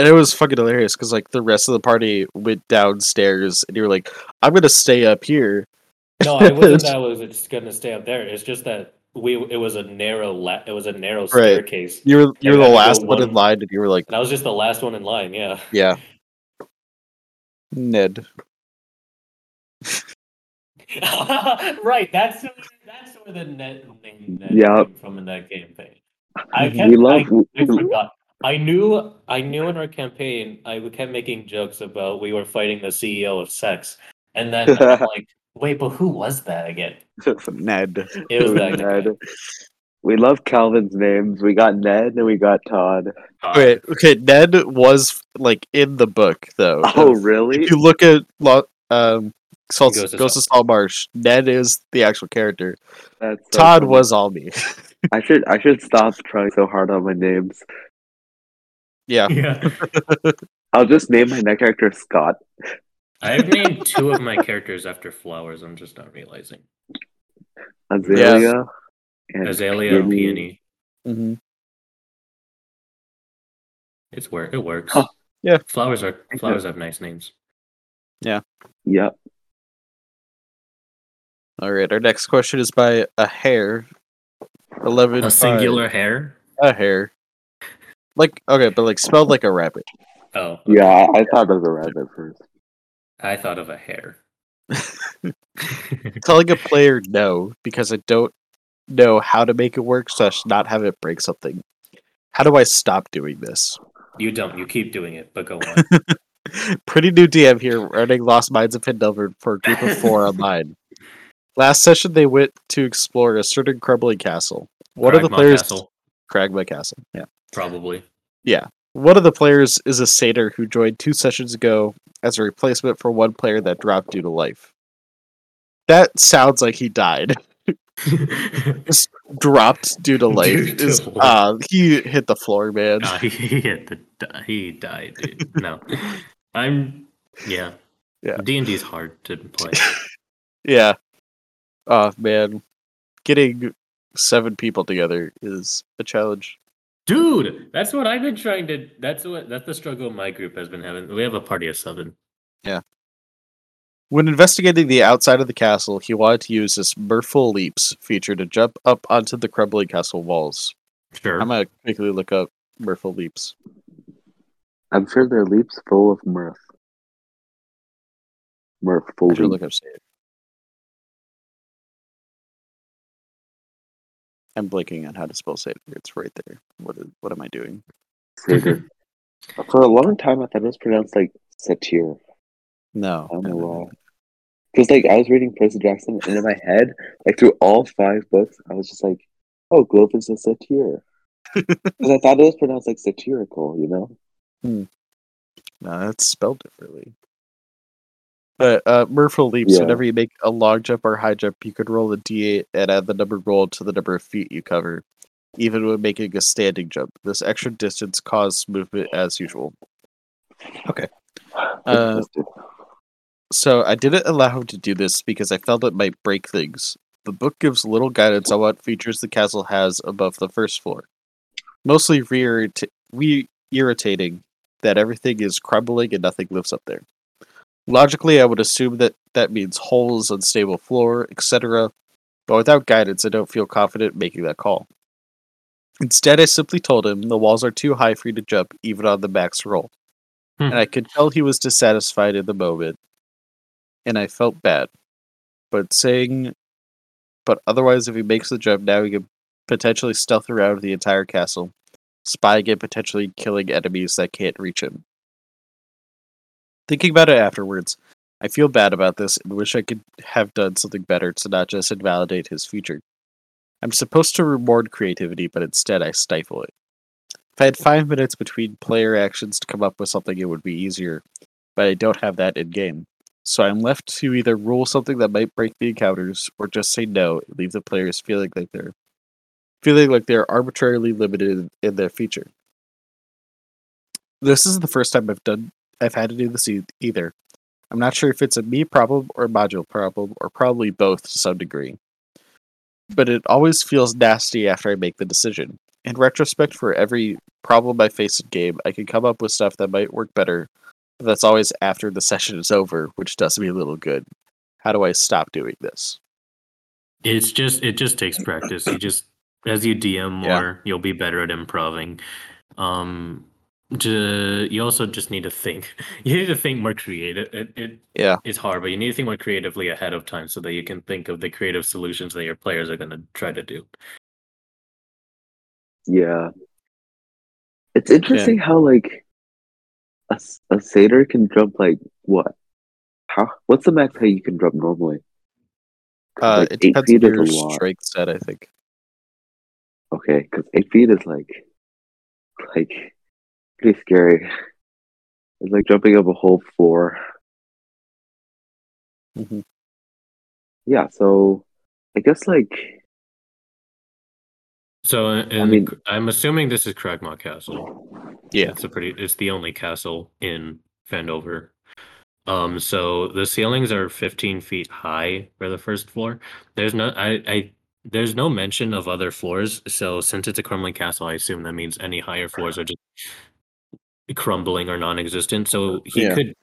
And it was fucking hilarious because like the rest of the party went downstairs and you were like, I'm gonna stay up here. No, it wasn't that I was just gonna stay up there. It's just that we it was a narrow la- it was a narrow staircase. You were you were the had to go last one in line and you were like, And I was just the last one in line, yeah. Yeah. Ned. right, that's that's where the net name net Yep. came from in that campaign. I we kept, love. I, I forgot. I knew I knew in our campaign I kept making jokes about we were fighting the CEO of sex. And then I'm like, wait, but who was that again? Ned. It was that Ned. guy. We love Calvin's names. We got Ned and we got Todd. Wait, okay, Ned was like in the book though. Oh, If- really? If you look at Lo- um Salt, Ghost Ghost, of of Salt Marsh, Ned is the actual character. That's so Todd funny. was all me. I should. I should stop trying so hard on my names. Yeah. Yeah. I'll just name my next character Scott. I've named two of my characters after flowers. I'm just not realizing. Azalea. And Azalea and Peony. Peony. hmm It's where it works. Huh. Yeah. Flowers are flowers have nice names. Yeah. Yep. All right. Our next question is by a hair. Eleven. A singular hair. A hare. Like okay, but like spelled like a rabbit. Oh. Yeah, I, I thought of a rabbit first. I thought of a hair. Telling a player no because I don't know how to make it work slash not have it break something. How do I stop doing this? you don't. You keep doing it, but go on. Pretty new DM here, running Lost Mines of Phandelver for a group of four online. Last session, they went to explore a certain crumbling castle. One of the players, Castle, Cragmaw Castle, yeah. probably. Yeah. One of the players is a satyr who joined two sessions ago as a replacement for one player that dropped due to life. That sounds like he died. Dropped due to life. Due to Is- uh, he hit the floor, man. Nah, he hit the he died, dude. No, I'm yeah. Yeah. D and D's hard to play. Yeah. Oh man. Getting seven people together is a challenge. Dude, that's what I've been trying to. That's what that's the struggle my group has been having. We have a party of seven. Yeah. When investigating the outside of the castle, he wanted to use this mirthful leaps feature to jump up onto the crumbling castle walls. Sure. I'm gonna quickly look up mirthful leaps. I'm sure their leaps full of mirth. Mirthful I should leap. look up save. I'm blanking on how to spell satyr. It's right there. What is, what am I doing? Satyr. For a long time, I thought it was pronounced like satyr. No. I don't know why. Because like I was reading Percy Jackson, and in my head, like through all five books, I was just like, "Oh, Grover is a satyr," because I thought it was pronounced like satirical. You know? Hmm. No, that's spelled differently. But uh, mirthful leaps. Yeah. Whenever you make a long jump or high jump, you could roll a d8 and add the number rolled to the number of feet you cover, even when making a standing jump. This extra distance causes movement as usual. Okay. Uh, So I didn't allow him to do this because I felt it might break things. The book gives little guidance on what features the castle has above the first floor. Mostly re-irrita- re-irritating that everything is crumbling and nothing lives up there. Logically, I would assume that that means holes, unstable floor, etc. But without guidance, I don't feel confident making that call. Instead, I simply told him the walls are too high for you to jump, even on the max roll. Hmm. And I could tell he was dissatisfied in the moment, and I felt bad. But saying, but otherwise, if he makes the jump now, he can potentially stealth around the entire castle, spying and potentially killing enemies that can't reach him. Thinking about it afterwards, I feel bad about this and wish I could have done something better to not just invalidate his future. I'm supposed to reward creativity, but instead I stifle it. If I had five minutes between player actions to come up with something, it would be easier, but I don't have that in game. So I'm left to either rule something that might break the encounters, or just say no and leave the players feeling like they're feeling like they're arbitrarily limited in their feature. This is the first time I've done I've had to do this e- either. I'm not sure if it's a me problem or a module problem, or probably both to some degree. But it always feels nasty after I make the decision. In retrospect, for every problem I face in game, I can come up with stuff that might work better, but that's always after the session is over, which does me a little good. How do I stop doing this? It's just it just takes practice. You just as you DM Yeah. more, you'll be better at improving. Um, ju- you also just need to think. You need to think more creative. It, it Yeah. it's hard, but you need to think more creatively ahead of time so that you can think of the creative solutions that your players are going to try to do. Yeah. It's interesting how like a a satyr can jump like what? How? What's the max height you can jump normally? Uh, like, it eight depends on feet your is a lot. strength set, I think. Okay, because eight feet is like like pretty scary. It's like jumping up a whole floor. Mhm. Yeah, so I guess like So, uh, in, mean- I'm assuming this is Cragmaw Castle. Yeah. It's a pretty. It's the only castle in Phandelver. Um, so the ceilings are 15 feet high for the first floor. There's no, I, I, there's no mention of other floors. So since it's a crumbling castle, I assume that means any higher floors are just crumbling or non-existent. So uh, he Yeah. could,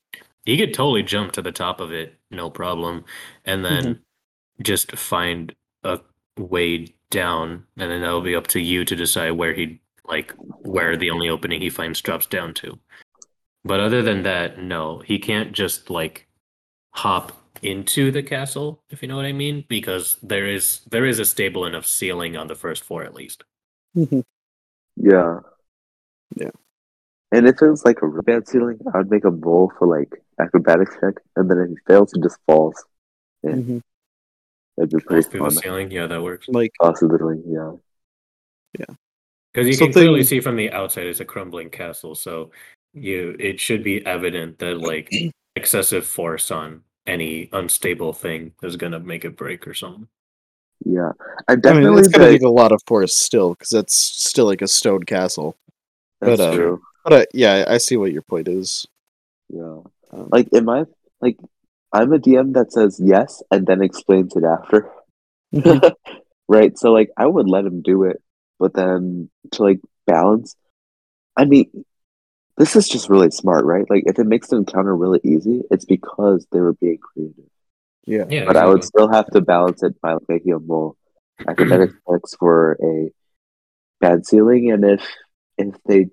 he could totally jump to the top of it, no problem, and then mm-hmm. just find a way down, and then that'll be up to you to decide where he like where the only opening he finds drops down to. But other than that, no, he can't just like hop into the castle, if you know what I mean, because there is there is a stable enough ceiling on the first floor at least. Mm-hmm. yeah. Yeah. And if it was like a real bad ceiling, I would make a roll for like acrobatics check, and then if he fails, he just falls. Yeah. Mhm. That'd be Falls pretty through fun. the ceiling, yeah, that works. Like, Possibly, yeah. Yeah. Because you Something- can clearly see from the outside it's a crumbling castle, so you it should be evident that like excessive force on any unstable thing is gonna make it break or something. Yeah. I I mean, definitely it's gonna say- need a lot of force still, because that's still like a stone castle. that's but, uh, true. But uh, yeah, I see what your point is. Yeah. Um, Like, am I like I'm a DM that says yes and then explains it after. Mhm. right? So like I would let him do it, but then to like balance I mean this is just really smart, right? Like if it makes the encounter really easy, it's because they were being creative. yeah. Yeah, But I would still have to balance it by like, making a roll academic checks for a bad ceiling and if if they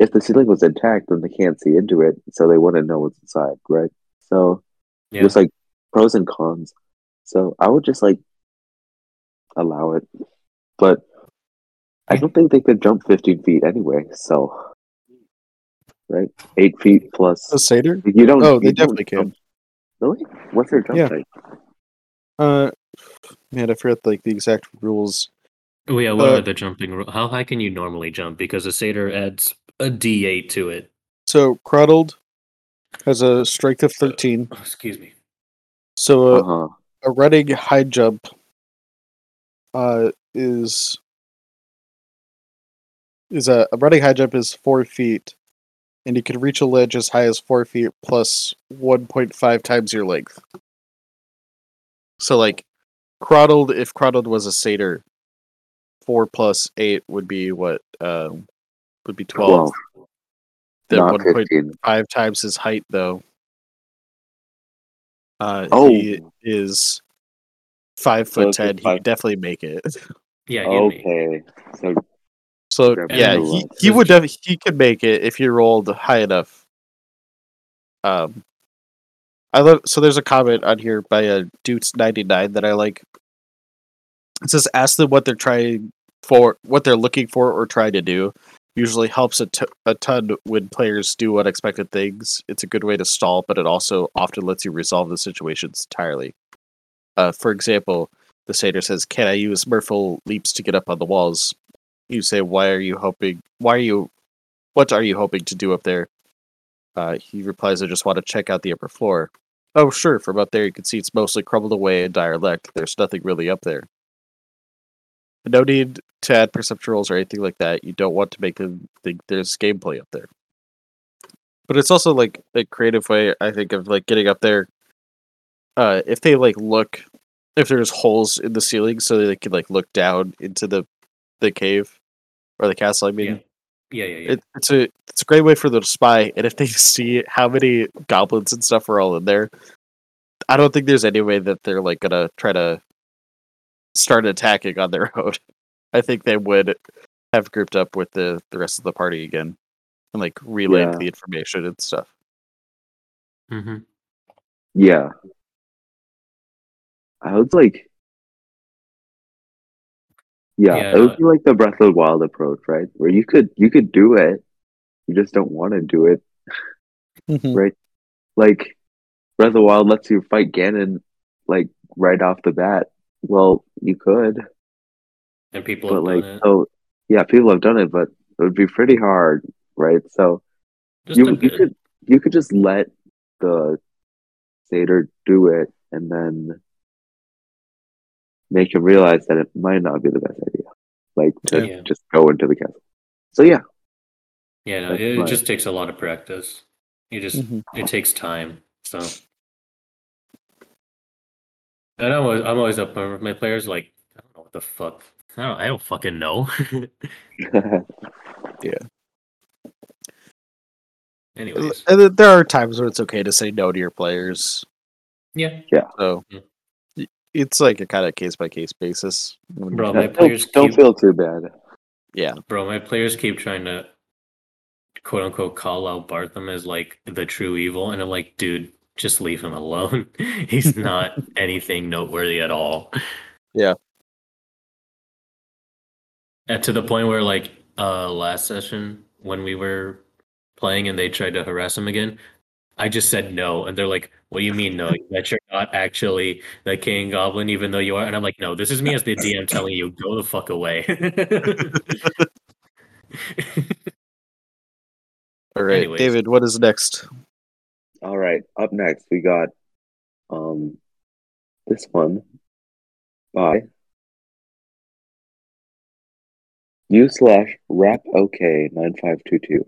if the ceiling was intact then they can't see into it, so they wouldn't know what's inside, right? So yeah. there's like pros and cons. So I would just like allow it. But I don't think they could jump 15 feet anyway. So, right? Eight feet plus. A satyr? You don't. Oh, they don't definitely can. jump- Really? What's their jump Yeah. height? Uh, man, I forgot like the exact rules. Oh yeah, what Uh, are the jumping? ru- How high can you normally jump? Because a satyr adds a D8 to it. So Cruddled has a strength of thirteen. Oh, excuse me. So Uh uh, huh. a running high jump uh is is a, a running high jump is four feet and you can reach a ledge as high as four feet plus 1.5 times your length so like crodled if crodled was a satyr four plus eight would be what um would be 12 Twelve, then not 1.5 fifteen. times his height though uh Oh. he is five foot it's a ten he five- could definitely make it Yeah, you me. Okay. So So yeah, he, he would def- he could make it if he rolled high enough. Um, I love so there's a comment on here by a dudes ninety nine that I like. It says ask them what they're trying for, what they're looking for or trying to do. Usually helps a t- a ton when players do unexpected things. It's a good way to stall, but it also often lets you resolve the situations entirely. Uh, for example, the satyr says, "Can I use mirthful leaps to get up on the walls?" you say, "Why are you hoping? Why are you? What are you hoping to do up there?" Uh, he replies, "I just want to check out the upper floor." Oh, sure. From up there, you can see it's mostly crumbled away and direlect. There's nothing really up there. No need to add perceptuals or anything like that. You don't want to make them think there's gameplay up there. But it's also like a creative way, I think, of like getting up there. Uh, if they like look, if there's holes in the ceiling, so they can like look down into the the cave or the castle. I mean, Yeah. Yeah, yeah, yeah. It, it's a it's a great way for them to spy, and if they see how many goblins and stuff are all in there, I don't think there's any way that they're like gonna try to start attacking on their own. I think they would have grouped up with the the rest of the party again and like relayed Yeah. the information and stuff. hmm Yeah. I was like, yeah, Yeah, it would be like the Breath of the Wild approach, right? Where you could you could do it, you just don't want to do it. Right. Like Breath of the Wild lets you fight Ganon like right off the bat. Well, you could, And people but have like done it. so yeah, people have done it, but it would be pretty hard, right? So Just you you could you could just let the satyr do it and then make him realize that it might not be the best idea like to Yeah. just go into the castle so yeah Yeah, no, That's it, right. just takes a lot of practice. You just Mhm. it takes time. So, and I'm always I'm always up for my players. Like I don't know what the fuck. I don't I don't fucking know. Yeah. Anyways, And uh, there are times when it's okay to say no to your players. yeah, So Yeah. y- it's like a kind of case by case basis. Bro, my don't, players don't keep- feel too bad Yeah, bro, my players keep trying to quote unquote call out Bartham as like the true evil, and I'm like, dude, just leave him alone. He's not anything noteworthy at all. Yeah. And to the point where like uh last session when we were playing and they tried to harass him again, I just said no, and they're like, "What do you mean no? That you're not actually the king goblin, even though you are." And I'm like, "No, this is me as the DM telling you, go the fuck away." all right. David. What is next? All right up next we got um this one by u slash rap ok 9522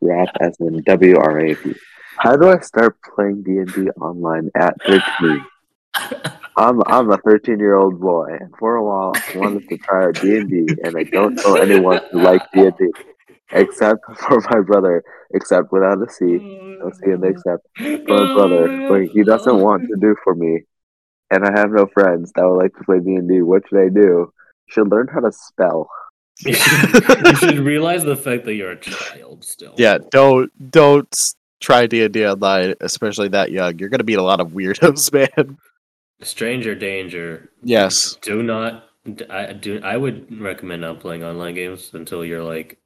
rap as in w-r-a-p how do i start playing d&d online at 13 I'm I'm a 13 year old boy, and for a while I wanted to try D and D, and I don't know anyone who likes D and D except for my brother. Except without a C, no C in the except for my brother, but he doesn't want to do for me, and I have no friends that would like to play D and D. What should I do? Should learn how to spell. you should realize the fact that you're a child still. Yeah, don't don't try D and D online, especially that young. You're gonna meet a lot of weirdos, man. Stranger danger. Yes. Do not. I do. I would recommend not playing online games until you're like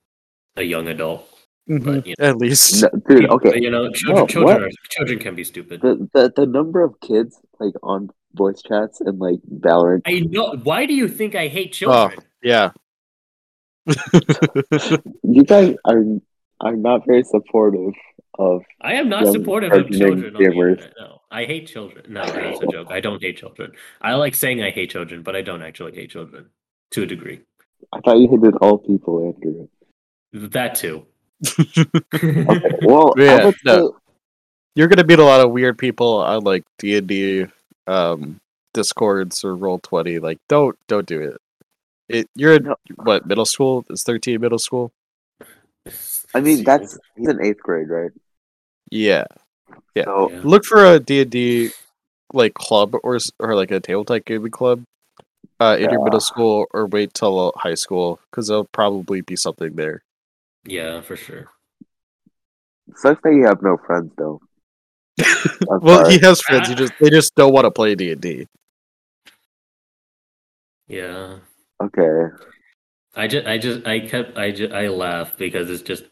a young adult. Mm-hmm. But you know, At least. No, dude, okay. You know, children, No, children, are, children can be stupid. The, the the number of kids like on voice chats and like Valorant. I know. Why do you think I hate oh, children? Yeah. You guys are are not very supportive of. I am not supportive of children. On the gamers. internet, no, I hate children. No, that's a joke. I don't hate children. I like saying I hate children, but I don't actually hate children to a degree. I thought you hated all people, Andrew. That too. Okay, well, Yeah, no. say- You're gonna meet a lot of weird people on like D and D, um, discords or roll twenty. Like, don't don't do it. It you're in No. what middle school? Is thirteen middle school? I mean, that's he's in eighth grade, right? Yeah. Yeah. So Yeah. Look for a D and D like club or or like a tabletop gaming club uh, in your middle school, or wait till high school because there'll probably be something there. Yeah, for sure. sucks that you have no friends, though. Well, sorry. he has friends. He just they just don't want to play D and D. Yeah. Okay. I just, I just, I kept, I just, I laugh because it's just,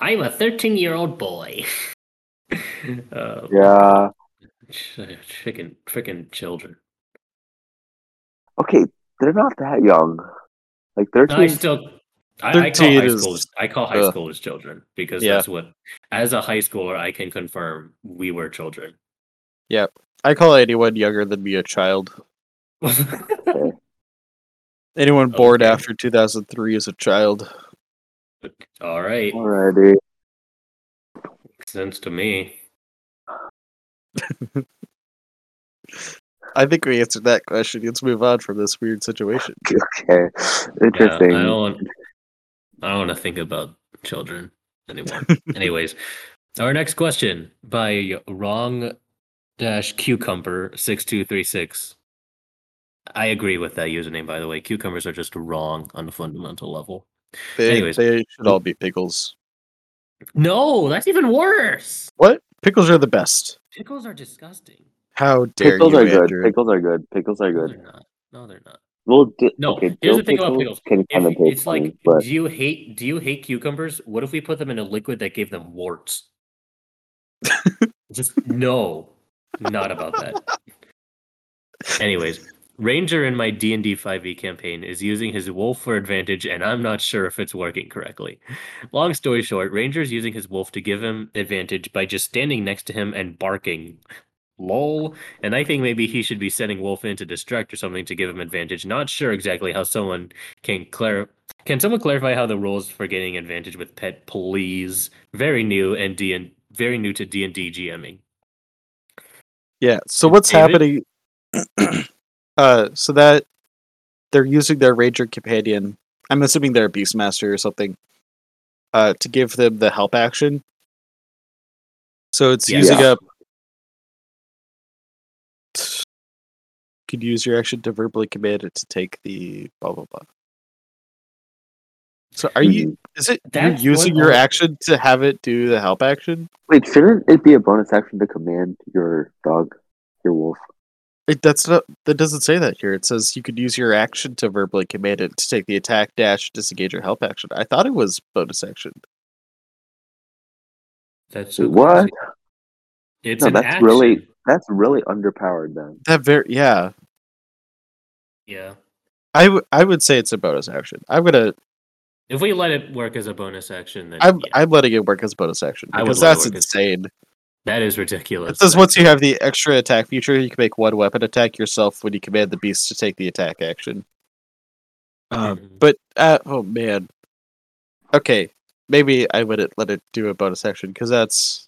I'm a 13 year old boy. uh, Yeah. Freaking, freaking children. Okay, they're not that young. Like thirteen. I still, I, I call high is- school, I call high uh, schoolers children because yeah. that's what, as a high schooler, I can confirm we were children. Yep. I call anyone younger than me a child. Anyone born Okay. after 2003 is a child. All right, Alrighty. makes sense to me. I think we answered that question. Let's move on from this weird situation. Okay. Yeah, Interesting. I don't, I don't want to think about children anymore. Anyways, our next question by wrong dash cucumber six two three six. I agree with that username, by the way. Cucumbers are just wrong on a fundamental level. They, Anyways. they should all be pickles. No, that's even worse. What? Pickles are the best. Pickles are disgusting. How dare Pickles you, are good. Pickles are good. Pickles are No, good. they're not. No, they're not. Well, di- No, okay, here's the thing about pickles. Can If, kind of it's like, but do you hate do you hate cucumbers? What if we put them in a liquid that gave them warts? Just no, not about that. Anyways, Ranger in my D and D five E campaign is using his wolf for advantage, and I'm not sure if it's working correctly. Long story short, Ranger is using his wolf to give him advantage by just standing next to him and barking. Lol. And I think maybe he should be sending Wolf in to distract or something to give him advantage. Not sure exactly how someone can clar- Can someone clarify how the rules for getting advantage with pet, please? Very new and D and very new to D and D GMing. Yeah. So what's David? happening? uh, so that they're using their ranger companion. I'm assuming they're a beastmaster or something. Uh, to give them the help action. So it's Yeah. using Yeah. Could use your action to verbally command it to take the blah blah blah. So are you? Mhm. Is it That's you're using your all- action to have it do the help action? wait, shouldn't it be a bonus action to command your dog, your wolf? It, that's not. That doesn't say that here. It says you could use your action to verbally command it to take the attack, dash, disengage, or help action. I thought it was bonus action. That's so What? crazy. It's No, an that's action. really that's really underpowered then. That very yeah. yeah. I, w- I would say it's a bonus action. I'm gonna. If we let it work as a bonus action, then I'm yeah, I'm letting it work as a bonus action I would because that's work as- insane. that is ridiculous. It says once you have the extra attack feature, you can make one weapon attack yourself when you command the beast to take the attack action. Um, Mhm. but uh, oh man, okay, maybe I wouldn't let it do a bonus action because that's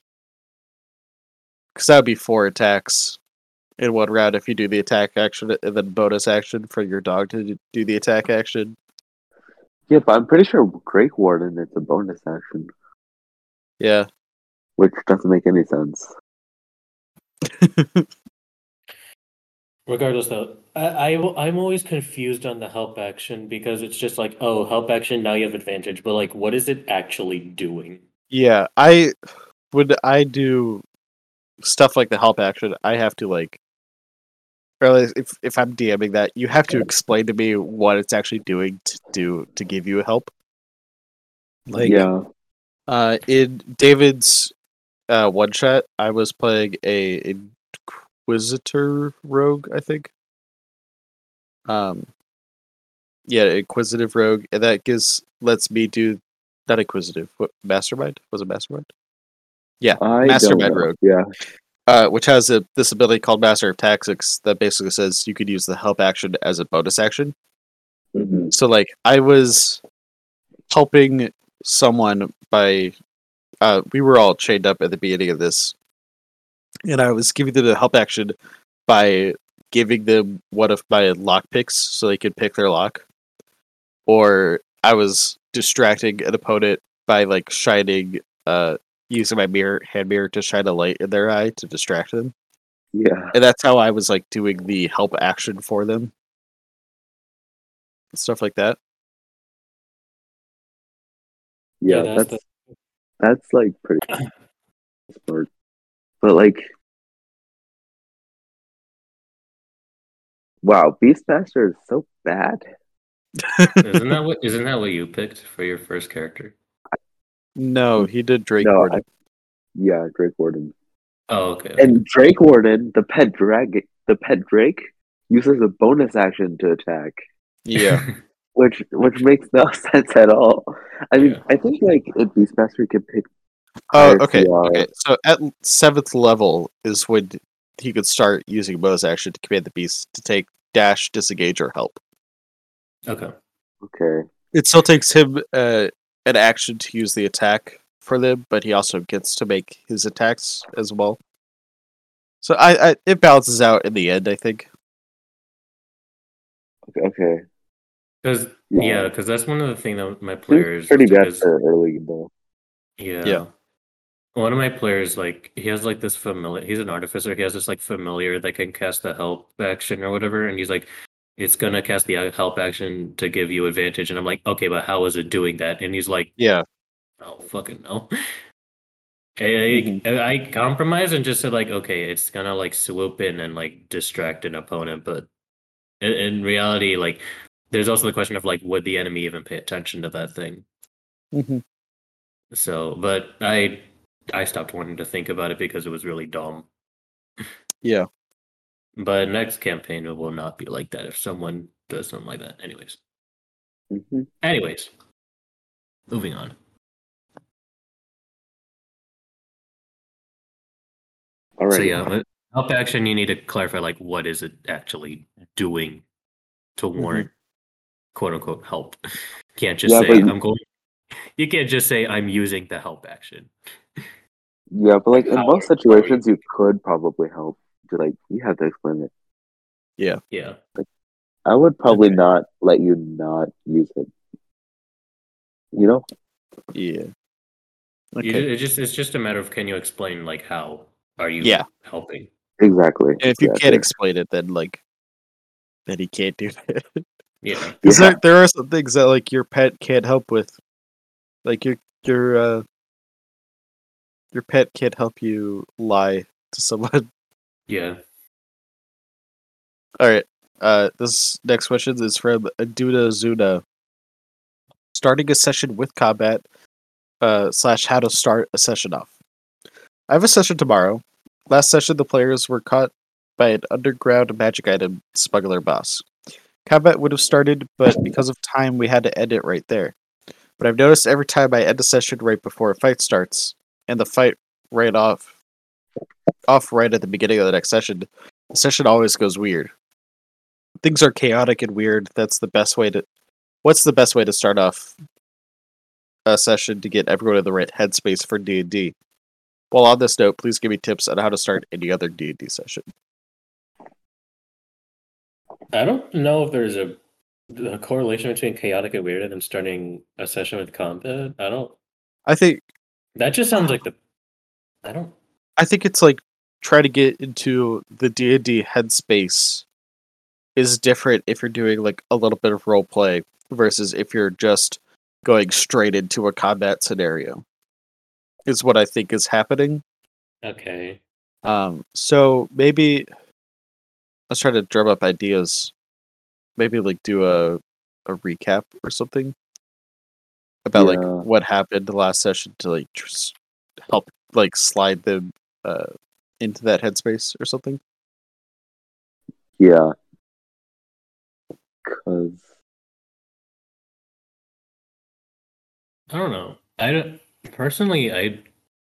because that would be four attacks in one round if you do the attack action and then bonus action for your dog to do the attack action. Yeah, but I'm pretty sure Drake Warden it's a bonus action, Yeah, which doesn't make any sense. Regardless, though, I, I I'm always confused on the help action because it's just like, oh, help action, now you have advantage, but like, what is it actually doing? yeah. I when I do stuff like the help action, I have to like. Or if if I'm DMing that, you have to explain to me what it's actually doing to do to give you help. Like, yeah, Uh, in David's uh, one shot, I was playing a Inquisitor rogue, I think. Um, yeah, Inquisitive rogue, and that gives lets me do not Inquisitive. What Mastermind was it? Mastermind, I don't know. Rogue. Yeah, uh, which has a this ability called Master of Tactics that basically says you could use the help action as a bonus action. Mhm. So like I was helping someone by uh we were all chained up at the beginning of this and I was giving them the help action by giving them one of my lock picks so they could pick their lock. Or I was distracting an opponent by like shining uh using my mirror hand mirror to shine a light in their eye to distract them. yeah. And that's how I was like doing the help action for them. Stuff like that. Yeah, Yeah, that's that's that's, like pretty smart. But like, wow, Beastmaster is so bad. Isn't that what isn't that what you picked for your first character? No, he did Drake No, Warden. I- Yeah, Drake Warden. Oh, okay. And Drake Warden, the pet drag, the pet Drake uses a bonus action to attack, Yeah. which which makes no sense at all. I mean, Yeah. I think like in Beastmaster you could pick. Oh, okay. CR. Okay. So at seventh level is when he could start using a bonus action to command the beast to take dash, disengage, or help. okay. Okay. It still takes him uh, an action to use the attack for them, but he also gets to make his attacks as well. So I, I it balances out in the end, I think. Okay. Because Yeah, because that's one of the things that my players pretty bad because- for early though. Yeah. Yeah. One of my players, like, he has like this familiar. He's an artificer. He has this like familiar that can cast the help action or whatever, and he's like, "It's gonna cast the help action to give you advantage." And I'm like, "Okay, but how is it doing that?" And he's like, Yeah. "Oh, fucking no." I, I, I compromised and just said like, "Okay, it's gonna like swoop in and like distract an opponent," but in, in reality, like, there's also the question of like, would the enemy even pay attention to that thing? Mhm. So, but I I stopped wanting to think about it because it was really dumb. Yeah. But next campaign it will not be like that if someone does something like that. Anyways. hmm Anyways. Moving on. All right. So yeah, help action you need to clarify like what is it actually doing to Mm-hmm. warrant quote unquote help. Can't just Yeah, say but- I'm going you can't just say I'm using the help action. Yeah, but like in most are- how are situations, you could probably help. To, like you have to explain it. Yeah. Yeah. I would probably Okay. not let you not use it. You know? Yeah. You Okay. ju- it just it's just a matter of can you explain like how are you Yeah. helping? Exactly. And if you exactly. can't explain it, then like, then he can't do that. Yeah. Because Yeah. there, there are some things that like your pet can't help with, like your your uh, your pet can't help you lie to someone. Yeah. All right. Uh, this next question is from Aduna Zuna. Starting a session with combat, uh, slash how to start a session off. I have a session tomorrow. Last session, the players were caught by an underground magic item smuggler boss. Combat would have started, but because of time, we had to end it right there. But I've noticed every time I end a session right before a fight starts, and the fight right off, off right at the beginning of the next session, the session always goes weird. Things are chaotic and weird. That's the best way to. What's the best way to start off a session to get everyone in the right headspace for D and D? While on this note, please give me tips on how to start any other D and D session. I don't know if there's a, a correlation between chaotic and weird and starting a session with combat. I don't. I think That just sounds like the. I don't. I think it's like try to get into the D and D headspace is different if you're doing like a little bit of role play versus if you're just going straight into a combat scenario. Is what I think is happening. Okay. Um, so maybe let's try to drum up ideas. Maybe like do a a recap or something about Yeah. like what happened the last session to like just help like slide them uh into that headspace or something. Yeah. Cause I don't know. I don't personally. I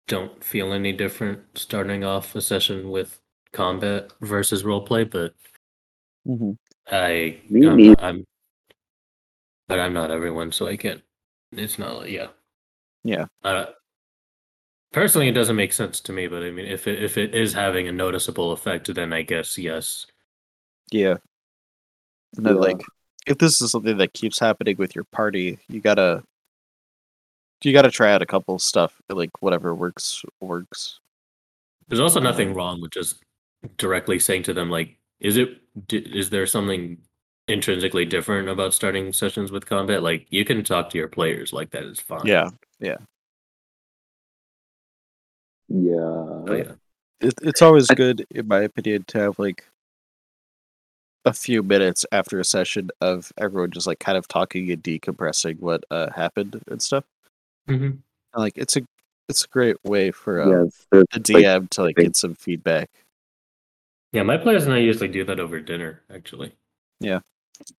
don't feel any different starting off a session with combat versus roleplay, but Mm-hmm. I Me I'm, neither. I'm but I'm not everyone, so I can't. It's not yeah. Yeah. Uh, personally, it doesn't make sense to me, but I mean, if it if it is having a noticeable effect, then I guess yes. Yeah. And then Yeah. like if this is something that keeps happening with your party, you gotta you gotta try out a couple stuff like whatever works works. There's also Um, nothing wrong with just directly saying to them like, is it is there something intrinsically different about starting sessions with combat? Like you can talk to your players like that is fine. Yeah. yeah. Oh, yeah. it, it's always I- good in my opinion to have like a few minutes after a session of everyone just like kind of talking and decompressing what uh happened and stuff Mhm. and like it's a it's a great way for yeah, um, it's, there's, the like, dm to like get some feedback Yeah, my players and I usually do that over dinner, actually. Yeah.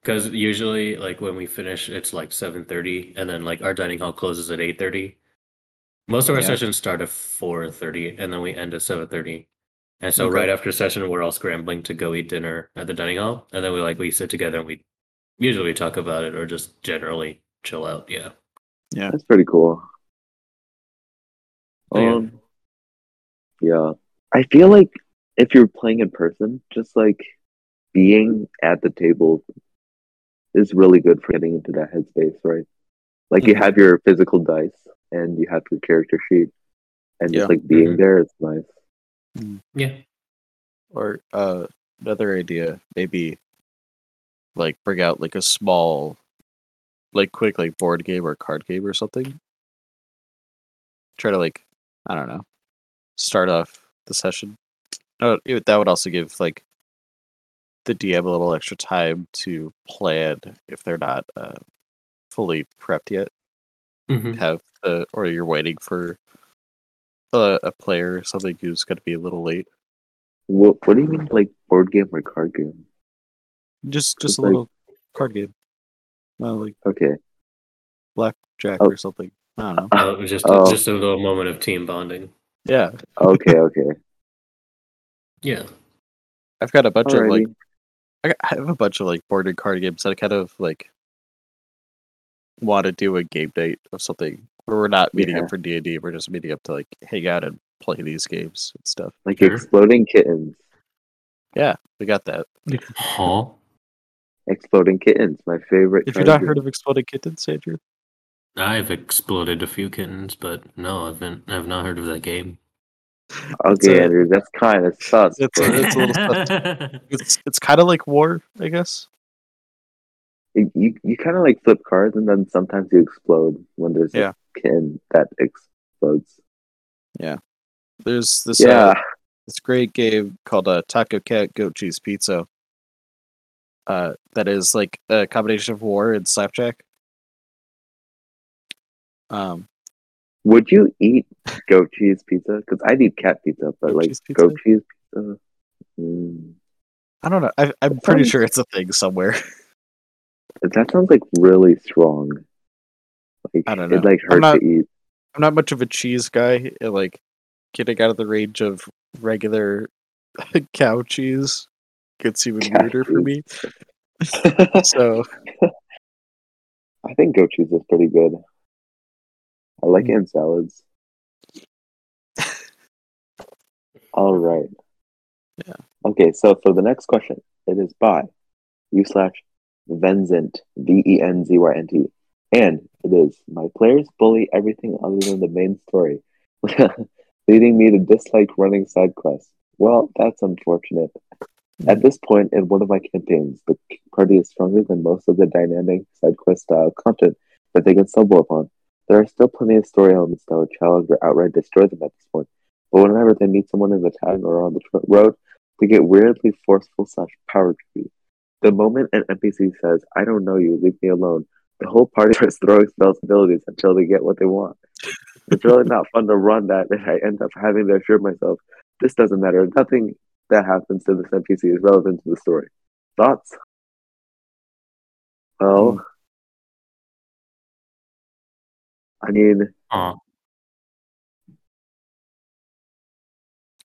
Because usually, like when we finish, it's like seven thirty, and then like our dining hall closes at eight thirty. Most of our Yeah. sessions start at four thirty, and then we end at seven thirty. And so Okay. right after session, we're all scrambling to go eat dinner at the dining hall, and then we like we sit together and we usually talk about it or just generally chill out. Yeah. Yeah, that's pretty cool. Oh, yeah. Um, yeah. I feel like if you're playing in person, just like being at the table is really good for getting into that headspace, right? Like you Mhm. have your physical dice and you have your character sheet, and just like being Mhm. there, it's nice. Yeah. Or uh, another idea, maybe like bring out like a small, like quick like board game or card game or something. Try to like, I don't know, start off the session. Oh, it- that would also give like the DM a little extra time to plan if they're not uh, fully prepped yet. Hmm Have the or you're waiting for a, a player or something who's going to be a little late. What What do you mean, like board game or card game? Just just a like- little card game. Well, like Okay, blackjack Oh. or something. I don't know. Uh, it was just Oh. just a little moment of team bonding. Yeah, okay, okay. Yeah. I've got a bunch of like I I have a bunch of like board and card games that I kind of like want to do a game night of something we're not meeting Yeah. up for D and D. We're just meeting up to like hang out and play these games and stuff. Like Sure. exploding kittens. Yeah, we got that. Huh? Exploding kittens, my favorite. If you've not heard of Exploding Kittens, Andrew, I've exploded a few kittens, but no, I've been I've not heard of that game. okay, a- Andrew, that's kind of sus. it's it's a little stuff. it's it's kind of like War, I guess. You you, you kind of like flip cards, and then sometimes you explode when there's Yeah. a kitten that explodes. Yeah, there's this Yeah, uh, this great game called uh, Taco Cat Goat Cheese Pizza. Uh, that is like a combination of War and Slapjack. Um, would you eat goat cheese pizza? Because I'd eat cat pizza, but Goat like cheese pizza? goat cheese pizza. Mm, I don't know. I, I'm pretty sure it's a thing somewhere. that sounds like really strong. Like I don't know. it like hurt not- to eat. I'm not much of a cheese guy. and, Like getting out of the range of regular cow cheese gets even Cow weirder for me. So I think goat cheese is pretty good. I like Mm. it in salads. All right. Yeah. Okay, so for the next question, it is by you slash Venzent V E N Z Y N T, and it is my players bully everything other than the main story, leading me to dislike running side quests. Well, that's unfortunate. At this point in one of my campaigns, the party is stronger than most of the dynamic side quest style content that they can stumble upon. There are still plenty of story elements that would challenge or outright destroy them at this point. But whenever they meet someone in the town or on the road, they get weirdly forceful slash power trippy. The moment an NPC says, I don't know you, leave me alone, the whole party starts throwing spells and abilities until they get what they want. It's really not fun to run that, and I end up having to assure myself, this doesn't matter. Nothing that happens to this NPC is relevant to the story. Thoughts? Well, hmm. I mean, Huh.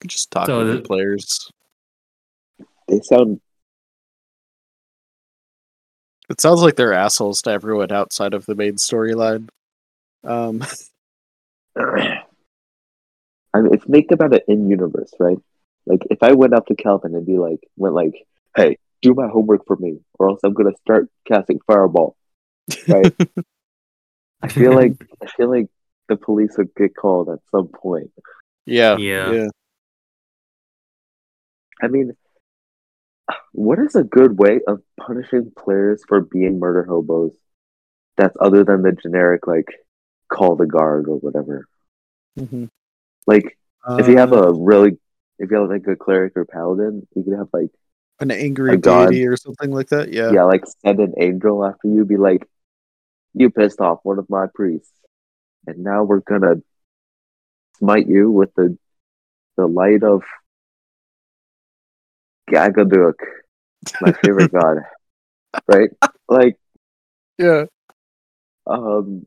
just talk So with the the- players. they sound It sounds like they're assholes to everyone outside of the main storyline. Um, I mean, it's make about it in universe, right? Like, if I went up to Calvin and be like, went like, "Hey, do my homework for me, or else I'm gonna start casting fireball," right? I feel like I feel like the police would get called at some point. yeah, Yeah. yeah. I mean, what is a good way of punishing players for being murder hobos? That's other than the generic like call the guard or whatever. Mhm. Like, if you have a really, if you have like a cleric or paladin, you could have like an angry a god. deity or something like that, yeah. yeah, like send an angel after you, be like, you pissed off one of my priests, and now we're gonna smite you with the the light of Gagaduk, my favorite god. Right? Like, yeah. um,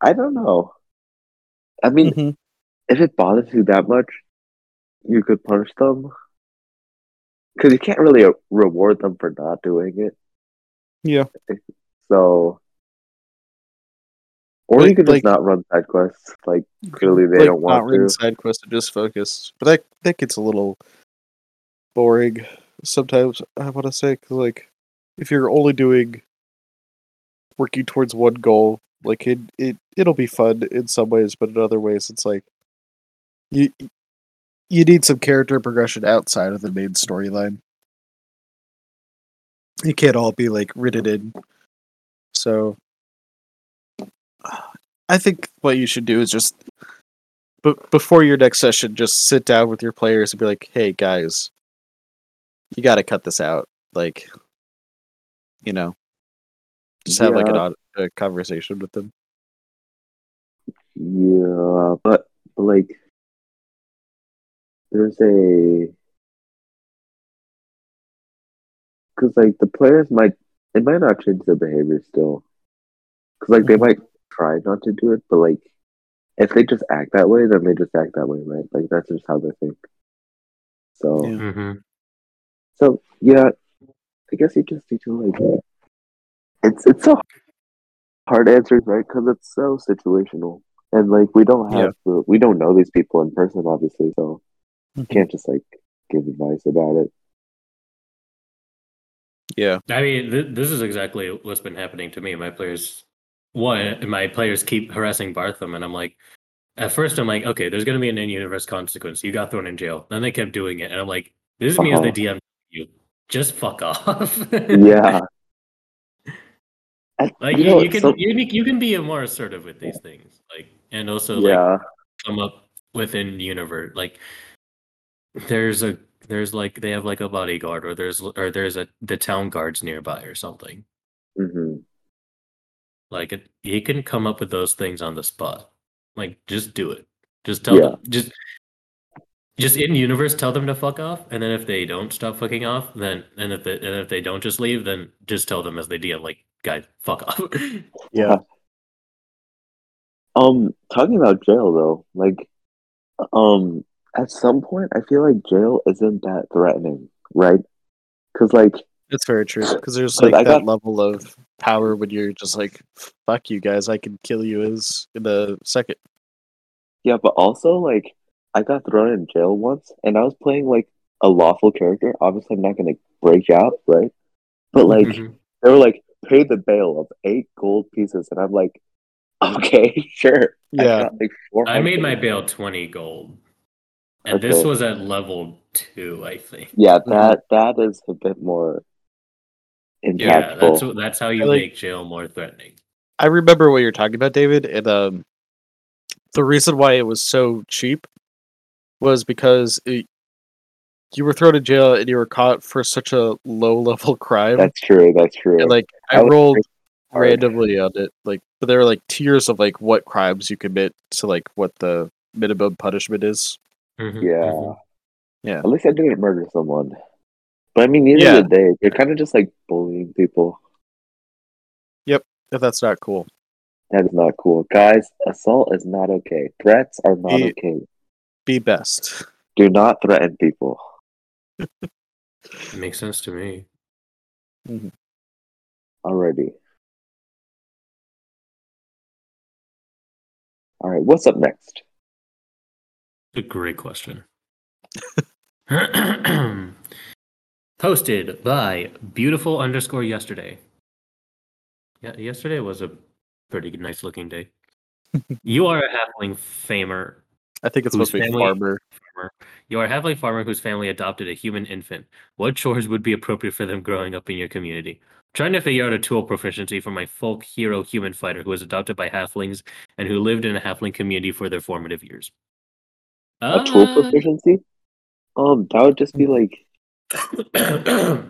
I don't know. I mean, Mhm. if it bothers you that much, you could punish them. Because you can't really reward them for not doing it. Yeah. So, or Like- you could just like- not run side quests. Like clearly they like, don't not want running to. side quests just focus. But that that gets a little boring sometimes. I want to say because like if you're only doing working towards one goal, like it it it'll be fun in some ways, but in other ways it's like you you need some character progression outside of the main storyline. You can't all be like written in. So I think what you should do is just but before your next session, just sit down with your players and be like, "Hey guys, you got to cut this out." Like, you know, just have like an a conversation with them. Yeah, but, but like, there's a because like the players might it might not change their behavior still, because like they Mhm. might try not to do it, but like if they just act that way, then they just act that way, right? Like that's just how they think. So Yeah. hmm so yeah, I guess you just need to like it's it's so hard answers, right? Because it's so situational, and like we don't have the, we don't know these people in person, obviously, so you can't just like give advice about it. Yeah, I mean, th- this is exactly what's been happening to me. My players, one, my players keep harassing Bartham, and I'm like, at first, I'm like, okay, there's going to be an in-universe consequence. You got thrown in jail. Then they kept doing it, and I'm like, this is me as the Uh-huh. DM. You just fuck off. Yeah. Like you know, you can so- you, you can be more assertive with these things, like, and also like yeah, come up within universe like there's a there's like they have like a bodyguard or there's or there's a the town guards nearby or something hmm like it, you can come up with those things on the spot like just do it just tell Yeah. them just just in universe tell them to fuck off and then if they don't stop fucking off then and if they, and if they don't just leave then just tell them as they DM like guys fuck off yeah. Um, talking about jail though, like, um, at some point, I feel like jail isn't that threatening, right? Because like, it's very true. Because there's 'Cause like I that got- level of power when you're just like, "Fuck you guys, I can kill you as in a second. yeah, but also like, I got thrown in jail once, and I was playing like a lawful character. Obviously, I'm not gonna break out, right? But like, Mhm. they were like, pay the bail of eight gold pieces, and I'm like, okay, sure. I Yeah, got, like, 400. i made my bail 20 gold and this was at level 2 i think Yeah, that that is a bit more impactful. Yeah, that's that's how you like- make jail more threatening. I remember what you're talking about, David. And um, the reason why it was so cheap was because it, you were thrown in jail and you were caught for such a low level crime. That's true. That's true. and, like I That was rolled randomly on it, like but there were like tiers of like what crimes you commit to like what the minimum punishment is. Mhm, yeah. mhm. Yeah. At least I didn't murder someone. But I mean, the end Yeah. of the day, you're kind of just like bullying people. Yep. If that's not cool. That is not cool, guys. Assault is not okay. Threats are not Be- okay. Be best. Do not threaten people. Makes sense to me. Mm-hmm. Already. All right. What's up next? A great question. Posted by beautiful underscore yesterday. Yeah, yesterday was a pretty nice looking day. you are a halfling famer I think it's supposed to be family- farmer. farmer. You are a halfling farmer whose family adopted a human infant. What chores would be appropriate for them growing up in your community? trying to figure out a tool proficiency for my folk hero human fighter who was adopted by halflings and who lived in a halfling community for their formative years. A tool Uh, proficiency? Um, that would just be like,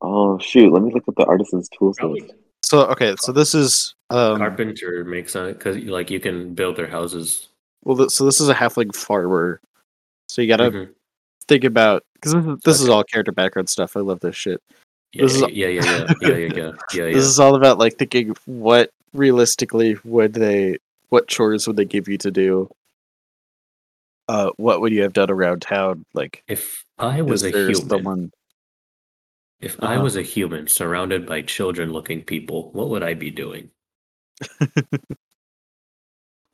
oh shoot, let me look at the artisan's tools Probably list. So okay, so this is um carpenter makes sense because like you can build their houses. Well th- so this is a halfling farmer. So you gotta Mhm. think about because this, is- this is all character background stuff. I love this shit. Yeah, This is- yeah, yeah, yeah, yeah, yeah, yeah, yeah, yeah, yeah. This is all about like thinking what realistically would they what chores would they give you to do? Uh what would you have done around town? Like If I was a human, someone if I Uh-huh. was a human surrounded by children-looking people, what would I be doing?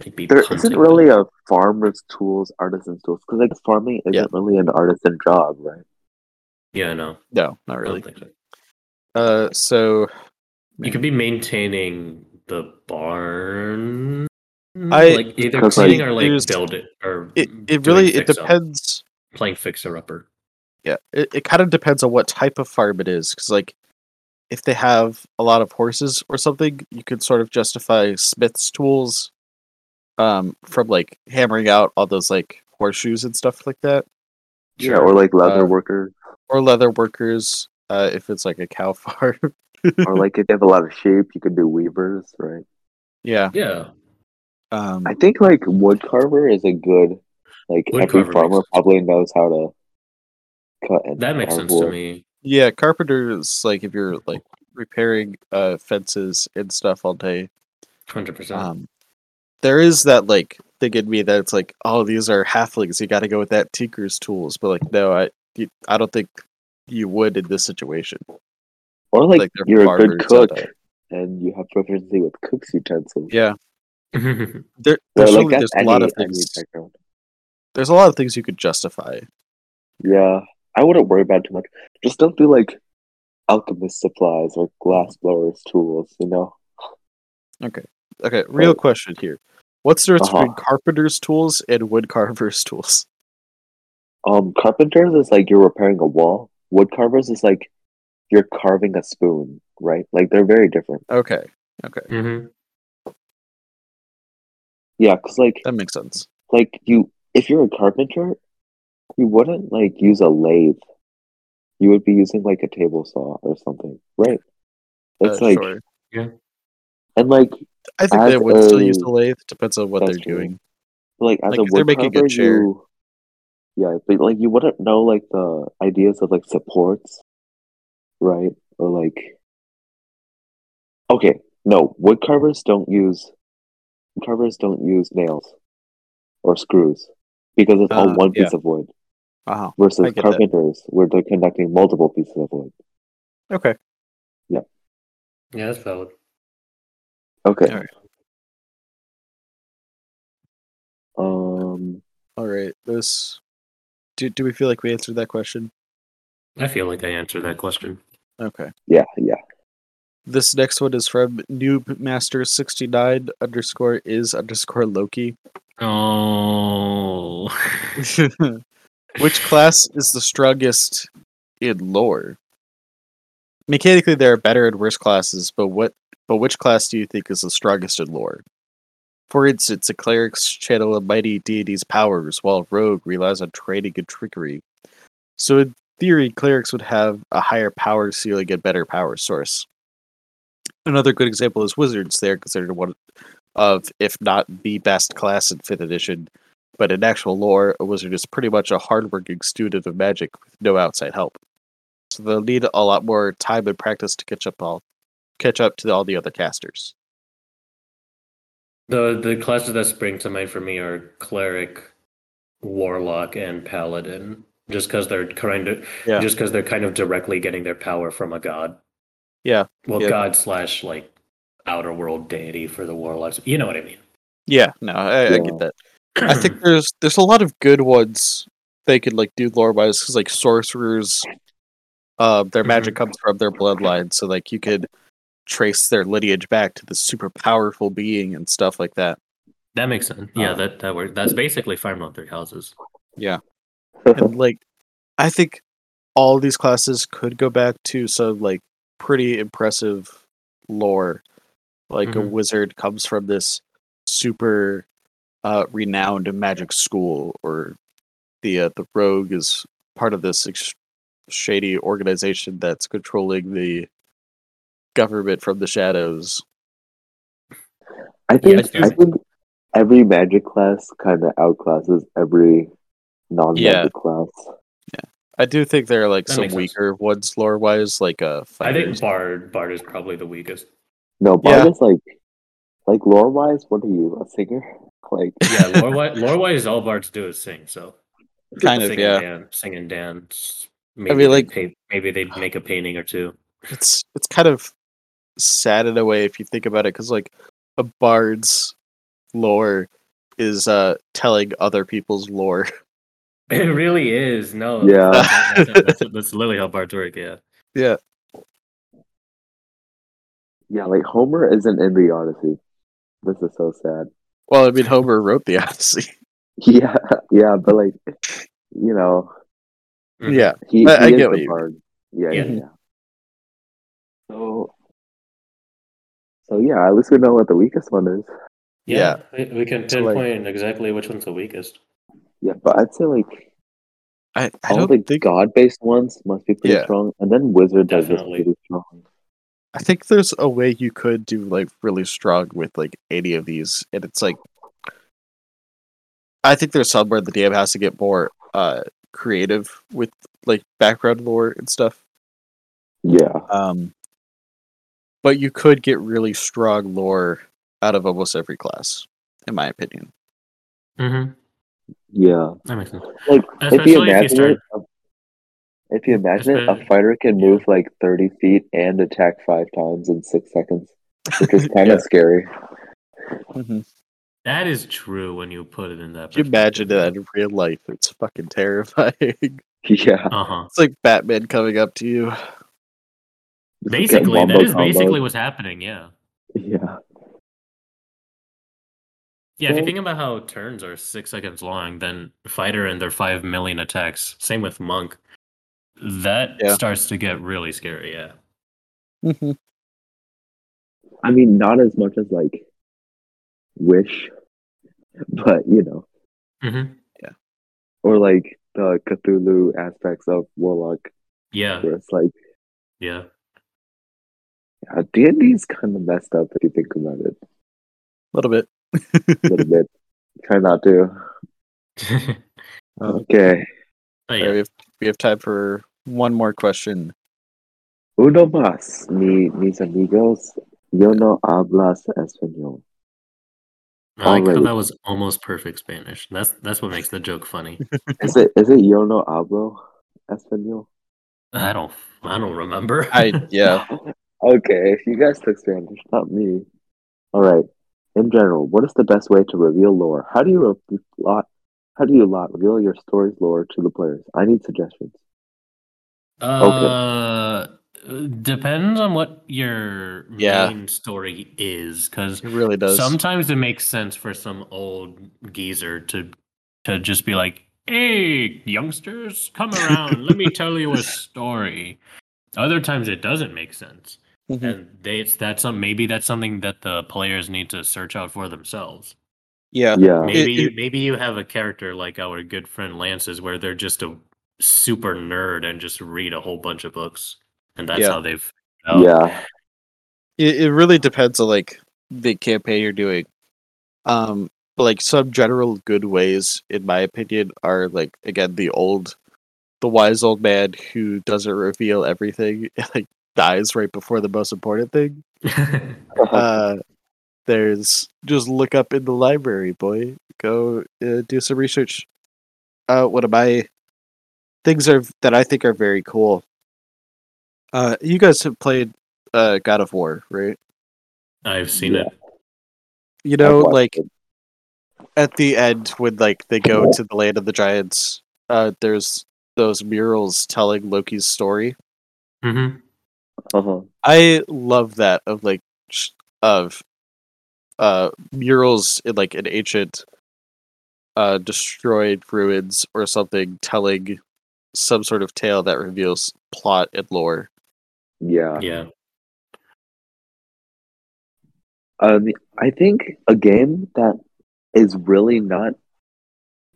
I'd be There punting isn't them. really a farmer's tools, artisan's tools, because like farming isn't Yeah. really an artisan job, right? Yeah, no, no, not I really. don't think so. Uh, so You could be maintaining the barn. I- like either Because, cleaning like, or like there's- build it or it, it really it fix-up, depends. playing fixer upper. Yeah, it, it kind of depends on what type of farm it is. Because like, if they have a lot of horses or something, you could sort of justify smith's tools, um, from like hammering out all those like horseshoes and stuff like that, Yeah, or like leather Uh, workers, or leather workers. Uh, if it's like a cow farm. or like if you have a lot of sheep, you could do weavers, right? yeah. Yeah, Um, I think like wood carver is a good like Wood every farmer makes- probably knows how to cut and that makes carve sense to me. Yeah, carpenters like if you're like repairing uh fences and stuff all day. Hundred percent. There is that like thing in me that it's like, oh, these are halflings. You got to go with that tinker's tools. But like, no, I I don't think you would in this situation. Or like, Like, you're a good cook and you have proficiency with cook's utensils. Yeah, there, Or there's, like really- that's there's a lot of things. There's a lot of things you could justify. Yeah, I wouldn't worry about it too much. Just don't do like alchemist supplies or glass blowers tools. You know, Okay, okay. Real Right. question here: What's the difference Uh-huh. between carpenter's tools and wood carver's tools? um, carpenters is like you're repairing a wall. Wood carvers is like you're carving a spoon, right? Like they're very different. Okay, okay, Mm-hmm. Yeah, because like that makes sense. like you, if you're a carpenter, you wouldn't like use a lathe. You would be using like a table saw or something, right? It's Uh, like sure. and like I think they as would still use the lathe. Depends on what they're true. doing. like as Like, a if they're making a chair. you yeah, but like you wouldn't know like the ideas of like supports, right? Or like okay, no, wood carvers don't use wood carvers don't use nails or screws because it's all Uh, one yeah. piece of wood. Wow. Versus I get that. carpenters, where they're connecting multiple pieces of wood. Okay. Yeah. Yeah, that's valid. Okay. Alright. Um. All right. This. Do do we feel like we answered that question? I feel like I answered that question. Okay. Yeah. Yeah. This next one is from noobmaster69 underscore is underscore Loki. Oh, Which class is the strongest in lore? Mechanically, there are better and worse classes, but what? But which class do you think is the strongest in lore? For instance, a cleric's channel a mighty deity's powers, while a rogue relies on training and trickery. So, in theory, clerics would have a higher power ceiling and better power source. Another good example is wizards. They are considered one of, if not the best class in fifth edition, but in actual lore, a wizard is pretty much a hardworking student of magic with no outside help. So they'll need a lot more time and practice to catch up all catch up to all the other casters. the the classes that spring to mind for me are cleric, warlock, and paladin. Just because they're kind of, Yeah. just because they're kind of directly getting their power from a god. Yeah. Well, Yeah. god slash like outer world deity for the warlocks. You know what I mean? Yeah, no, I, I get that. I think there's there's a lot of good ones they could like do lore wise because like sorcerers, uh, their magic Mhm. comes from their bloodline, so like you could trace their lineage back to the super powerful being and stuff like that. that makes sense. Yeah, Uh, that that works. That's basically Fire Emblem Three Houses. Yeah, and like I think all these classes could go back to some like pretty impressive lore. Like a Mhm. wizard comes from this super uh, renowned magic school, or the uh, the rogue is part of this ex- shady organization that's controlling the government from the shadows. I think I I think every magic class kind of outclasses every non-magic Yeah. class. Yeah, I do think there are like That some makes sense. weaker ones lore wise, like uh, I think. Bard Bard is probably the weakest. No, Bard Yeah. is like like lore wise. What are you, a singer? Like Yeah, lore wise, lore wise, all bards do is sing. So kind of sing yeah. and dance, sing and dance. Maybe mean, they like- pa- maybe they make a painting or two. it's it's kind of sad in a way if you think about it because like a bard's lore is uh telling other people's lore It really is. No. Yeah. That's, that's, that's, that's literally how bards work. Yeah. yeah Yeah, like Homer isn't in the Odyssey. This is so sad. Well, I mean, Homer wrote the Odyssey. Yeah, yeah, but like, you know, Mhm. Yeah, he, I- I he is get what the you bard. Yeah, yeah, Yeah. yeah. So, so yeah, at least we know what the weakest one is. Yeah, we, we can So, like- pinpoint exactly which one's the weakest. Yeah, but I'd say like I, I all don't the think god-based ones must be pretty Yeah. strong, and then wizard are just Definitely. pretty strong. I think there's a way you could do like really strong with like any of these, and it's like I think there's somewhere the DM has to get more uh creative with like background lore and stuff. Yeah, Um, but you could get really strong lore out of almost every class, in my opinion. Mm-hmm. yeah. That makes sense. Like if Especially you if you imagine start- it, a- if you imagine it, a fighter can move like thirty feet and attack five times in six seconds, which is kind of Yeah. scary. That is true when you put it in that. Can you imagine that in real life? It's fucking terrifying. Yeah, Uh huh. It's like Batman coming up to you. Just get Basically, that is wombo basically what's happening. Yeah. Yeah, Yeah, if you think about how turns are six seconds long, then fighter and their five million attacks. Same with monk. That Yeah. starts to get really scary. Yeah. I mean, not as much as like Wish, but you know, Mm-hmm. Yeah, or like the Cthulhu aspects of Warlock, Yeah. where it's like Yeah. D and D is kind of messed up if you think about it A little bit. a little bit. Try not to. Okay, Oh, Alright, yeah. we, have, we have time for one more question. uno más. Mi, mis amigos, yo no hablas español. I like how that was almost perfect Spanish. That's that's what makes the joke funny. Is it is it yo no hablo español? I don't I don't remember. I yeah. Okay, if you guys took Spanish, not me. All right. In general, what is the best way to reveal lore? How do you re- lot? How do you lot reveal your story's lore to the players? I need suggestions. Uh, depends on what your Yeah. main story is, because It really does. sometimes it makes sense for some old geezer to to just be like, "Hey, youngsters, come around. let me tell you a story." Other times it doesn't make sense, Mhm. and they it's that's some maybe that's something that the players need to search out for themselves. Yeah. Yeah, Maybe it- you, maybe you have a character like our good friend Lance's, where they're just a super nerd and just read a whole bunch of books, and that's Yeah. how they've. oh, yeah, It, it really depends on like the campaign you're doing. Um, but, like some general good ways, in my opinion, are like again the old, the wise old man who doesn't reveal everything, like dies right before the most important thing. Uh, there's just look up in the library, boy. Go uh, do some research. Uh, one of my things are that I think are very cool. Uh, you guys have played uh God of War, right? I've seen Yeah. it. You know, like it. at the end when like they go to the land of the giants, uh, there's those murals telling Loki's story. hmm Uh-huh. I love that of like of uh murals in like an ancient uh destroyed ruins or something telling some sort of tale that reveals plot and lore. Yeah. Yeah. Um, I think a game that is really not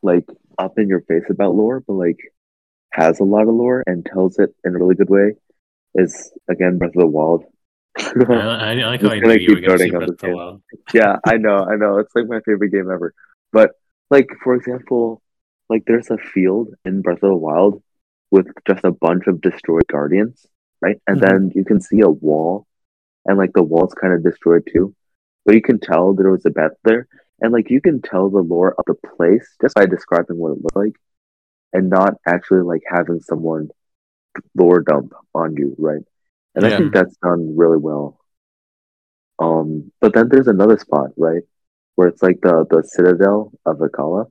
like up in your face about lore, but like has a lot of lore and tells it in a really good way is again Breath of the Wild. I, I, I like how I knew you were keep going to say on Breath of the. Wild. yeah, I know, I know. It's like my favorite game ever. But like for example, like there's a field in Breath of the Wild with just a bunch of destroyed guardians, right? And Mhm. then you can see a wall, and like the wall's kind of destroyed too, but you can tell there was a bed there, and like you can tell the lore of the place just by describing what it looked like, and not actually like having someone lore dump on you, right? And I think that's done really well. Um, but then there's another spot, right, where it's like the the citadel of Akkala,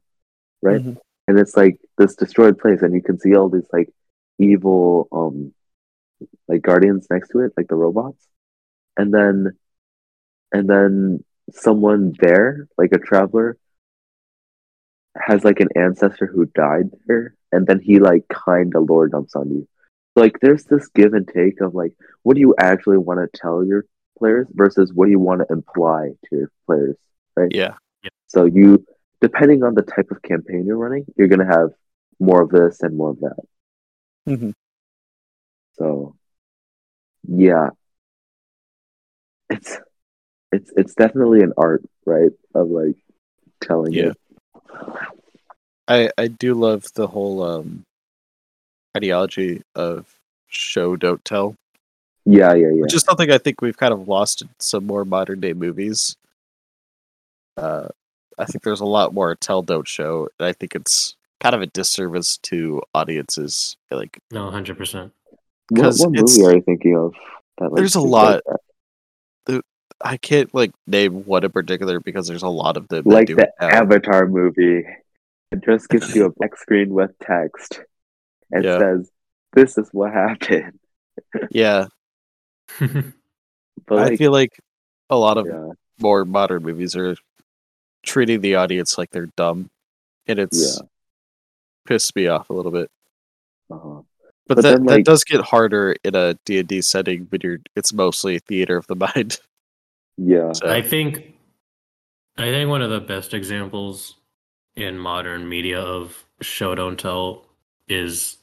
right? Mhm. And it's like this destroyed place, and you can see all these like evil um like guardians next to it, like the robots. and then and then someone there, like a traveler, has like an ancestor who died there, and then he like kind of lore dumps on you. Like there's this give and take of like, what do you actually want to tell your players versus what do you want to imply to your players, right? Yeah. So you, depending on the type of campaign you're running, you're gonna have more of this and more of that. Mhm. So, yeah, it's it's it's definitely an art, right? Of like telling Yeah. it. I I do love the whole um ideology of show don't tell, Yeah, yeah, yeah. which is something I think we've kind of lost in some more modern day movies. Uh, I think there's a lot more tell don't show, and I think it's kind of a disservice to audiences. Like, No, hundred percent. What, 'cause what movie are you thinking of? That, There's a lot. Like, that? I can't like name one in particular because there's a lot of them. that like do the it. Avatar movie. It just gives you a black screen with text and Yeah. says, "This is what happened." Yeah, But I feel like a lot of yeah, more modern movies are treating the audience like they're dumb, and it's Yeah. pissed me off a little bit. uh-huh. But, But that then, that does get harder in a D and D setting when you're it's mostly theater of the mind. yeah, So I think I think one of the best examples in modern media of show don't tell is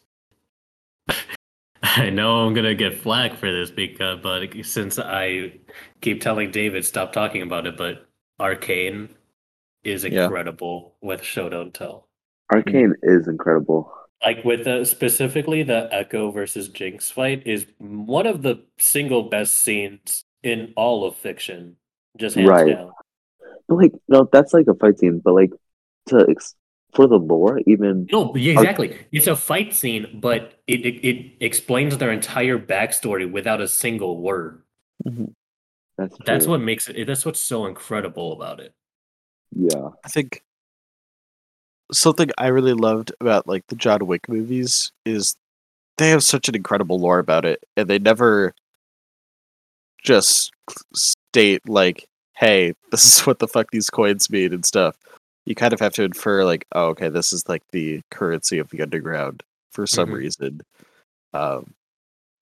I know I'm gonna get flack for this because but since I keep telling David stop talking about it, but Arcane is Yeah. incredible with show don't tell. Arcane is incredible. Like with the specifically the Ekko versus Jinx fight is one of the single best scenes in all of fiction. Just hands Right. down. But like, no, that's like a fight scene. But like, to ex- for the lore, even No, yeah, exactly. It's a fight scene, but it, it it explains their entire backstory without a single word. Mm-hmm. that's That's true. what makes it. That's what's so incredible about it. Yeah, I think something I really loved about like the John Wick movies is they have such an incredible lore about it, and they never just state like, "Hey, this is what the fuck these coins mean" and stuff. You kind of have to infer like, "Oh, okay, this is like the currency of the underground for some Mhm. reason," um,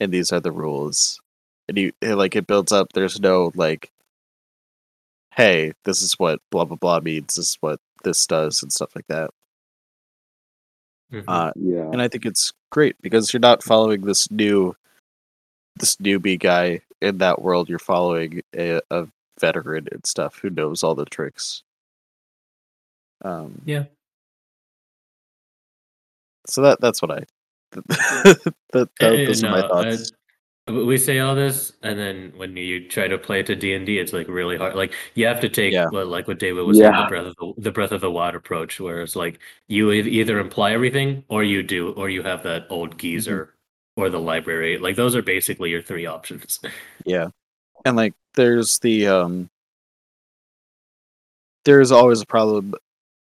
and these are the rules. And you and, like it builds up. There's no like, "Hey, this is what blah blah blah means. This is what this does," and stuff like that. Mhm. Uh, yeah, and I think it's great because you're not following this new this newbie guy in that world. You're following a, a veteran and stuff who knows all the tricks. Um, yeah. so that that's what I. that, that, Eh, those are my thoughts. uh, we say all this, and then when you try to play it to D and D, it's like really hard. Like you have to take, Yeah. well, like what David was saying, the breath of the, the breath of the wild approach, where it's like you either imply everything, or you do, or you have that old geezer, or the library. Like those are basically your three options. Yeah. And like there's the um there's always a problem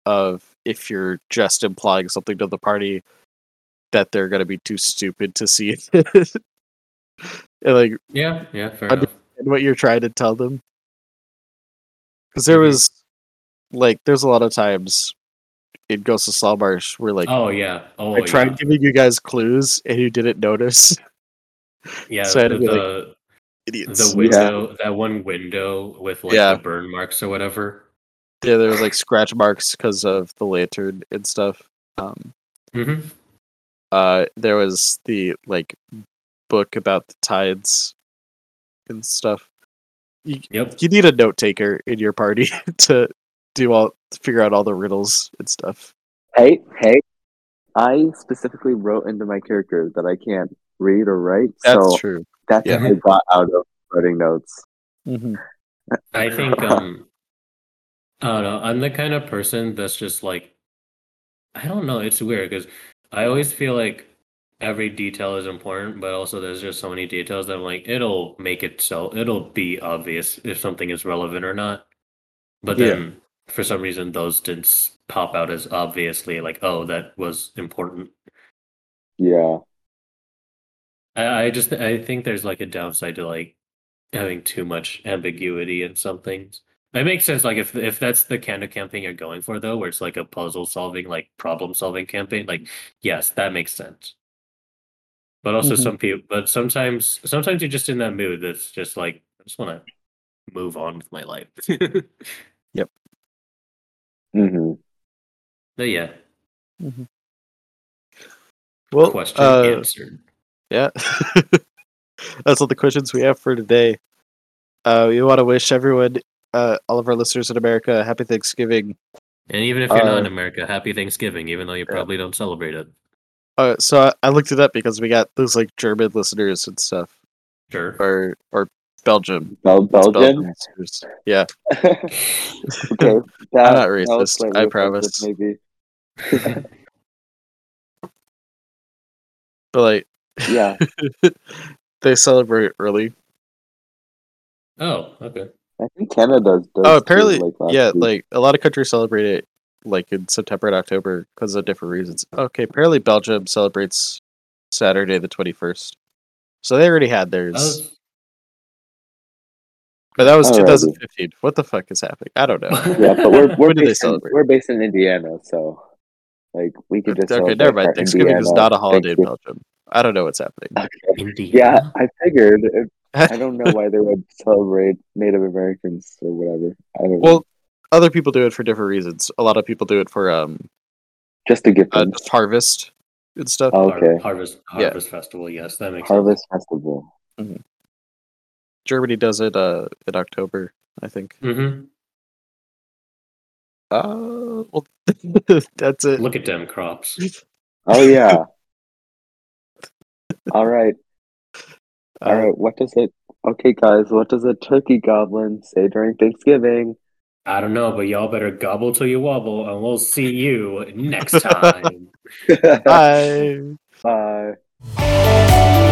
of if you're just implying something to the party that they're gonna be too stupid to see it. and like yeah, yeah, fair I enough. and what you're trying to tell them. Because there Mhm. was like there's a lot of times in Ghost of Saltmarsh where like Oh yeah, oh I tried yeah, giving you guys clues and you didn't notice. yeah. so the, be like, the, Idiots. the window, that one window with like Yeah. the burn marks or whatever. Yeah, there was like scratch marks because of the lantern and stuff. Um, hmm uh, there was the like book about the tides and stuff. You, Yep. you need a note taker in your party to do all to figure out all the riddles and stuff. Hey, hey, I specifically wrote into my character that I can't read or write, That's so true. that's Yeah. what I got out of writing notes. hmm I think um I don't know. I'm the kind of person that's just like I don't know, it's weird because I always feel like every detail is important, but also there's just so many details that I'm like it'll make it so it'll be obvious if something is relevant or not. But Yeah. then for some reason those didn't pop out as obviously like oh that was important. Yeah, I, I just I think there's like a downside to like having too much ambiguity in some things. It makes sense, like if if that's the kind of campaign you're going for, though, where it's like a puzzle solving, like problem solving campaign. Like, yes, that makes sense. But also, Mhm. some people, but sometimes, sometimes you're just in that mood that's just like, I just want to move on with my life. Yep. hmm but yeah, Well, question uh, answered. yeah, that's all the questions we have for today. Uh, we want to wish everyone, uh, all of our listeners in America, happy Thanksgiving. And even if you're not in uh, America, happy Thanksgiving, even though you yeah. probably don't celebrate it. Uh, so I, I looked it up because we got those like German listeners and stuff, Sure. or or Belgium. Bel- It's Belgian. Yeah, okay, that, not that was racist, slightly I promise. Maybe. but like Yeah. they celebrate early. oh, okay. I think Canada does. Oh, too, apparently, like last yeah, week. like a lot of countries celebrate it like in September and October because of different reasons. Okay, apparently Belgium celebrates Saturday the twenty first, so they already had theirs. That was- but that was Alrighty. 2015. What the fuck is happening? I don't know. yeah, but we're we're When do they based in, celebrate? we're based in Indiana, so like we could just okay, celebrate never mind. our Thanksgiving is not a holiday in Thanksgiving. Belgium. I don't know what's happening. Indiana. Yeah, I figured. It- I don't know why they would celebrate Native Americans or whatever. I don't know. well, other people do it for different reasons. A lot of people do it for um Just to get uh, harvest and stuff. Oh, Har- okay. Harvest Yeah. Harvest Festival. Yes, that makes sense. Harvest Festival. Germany does it uh in October, I think. sense. hmm Uh, well, that's it. Look at them crops. Oh yeah. All right. All right. What does it? Okay, guys. What does a turkey goblin say during Thanksgiving? I don't know, but y'all better gobble till you wobble, and we'll see you next time. Bye. Bye.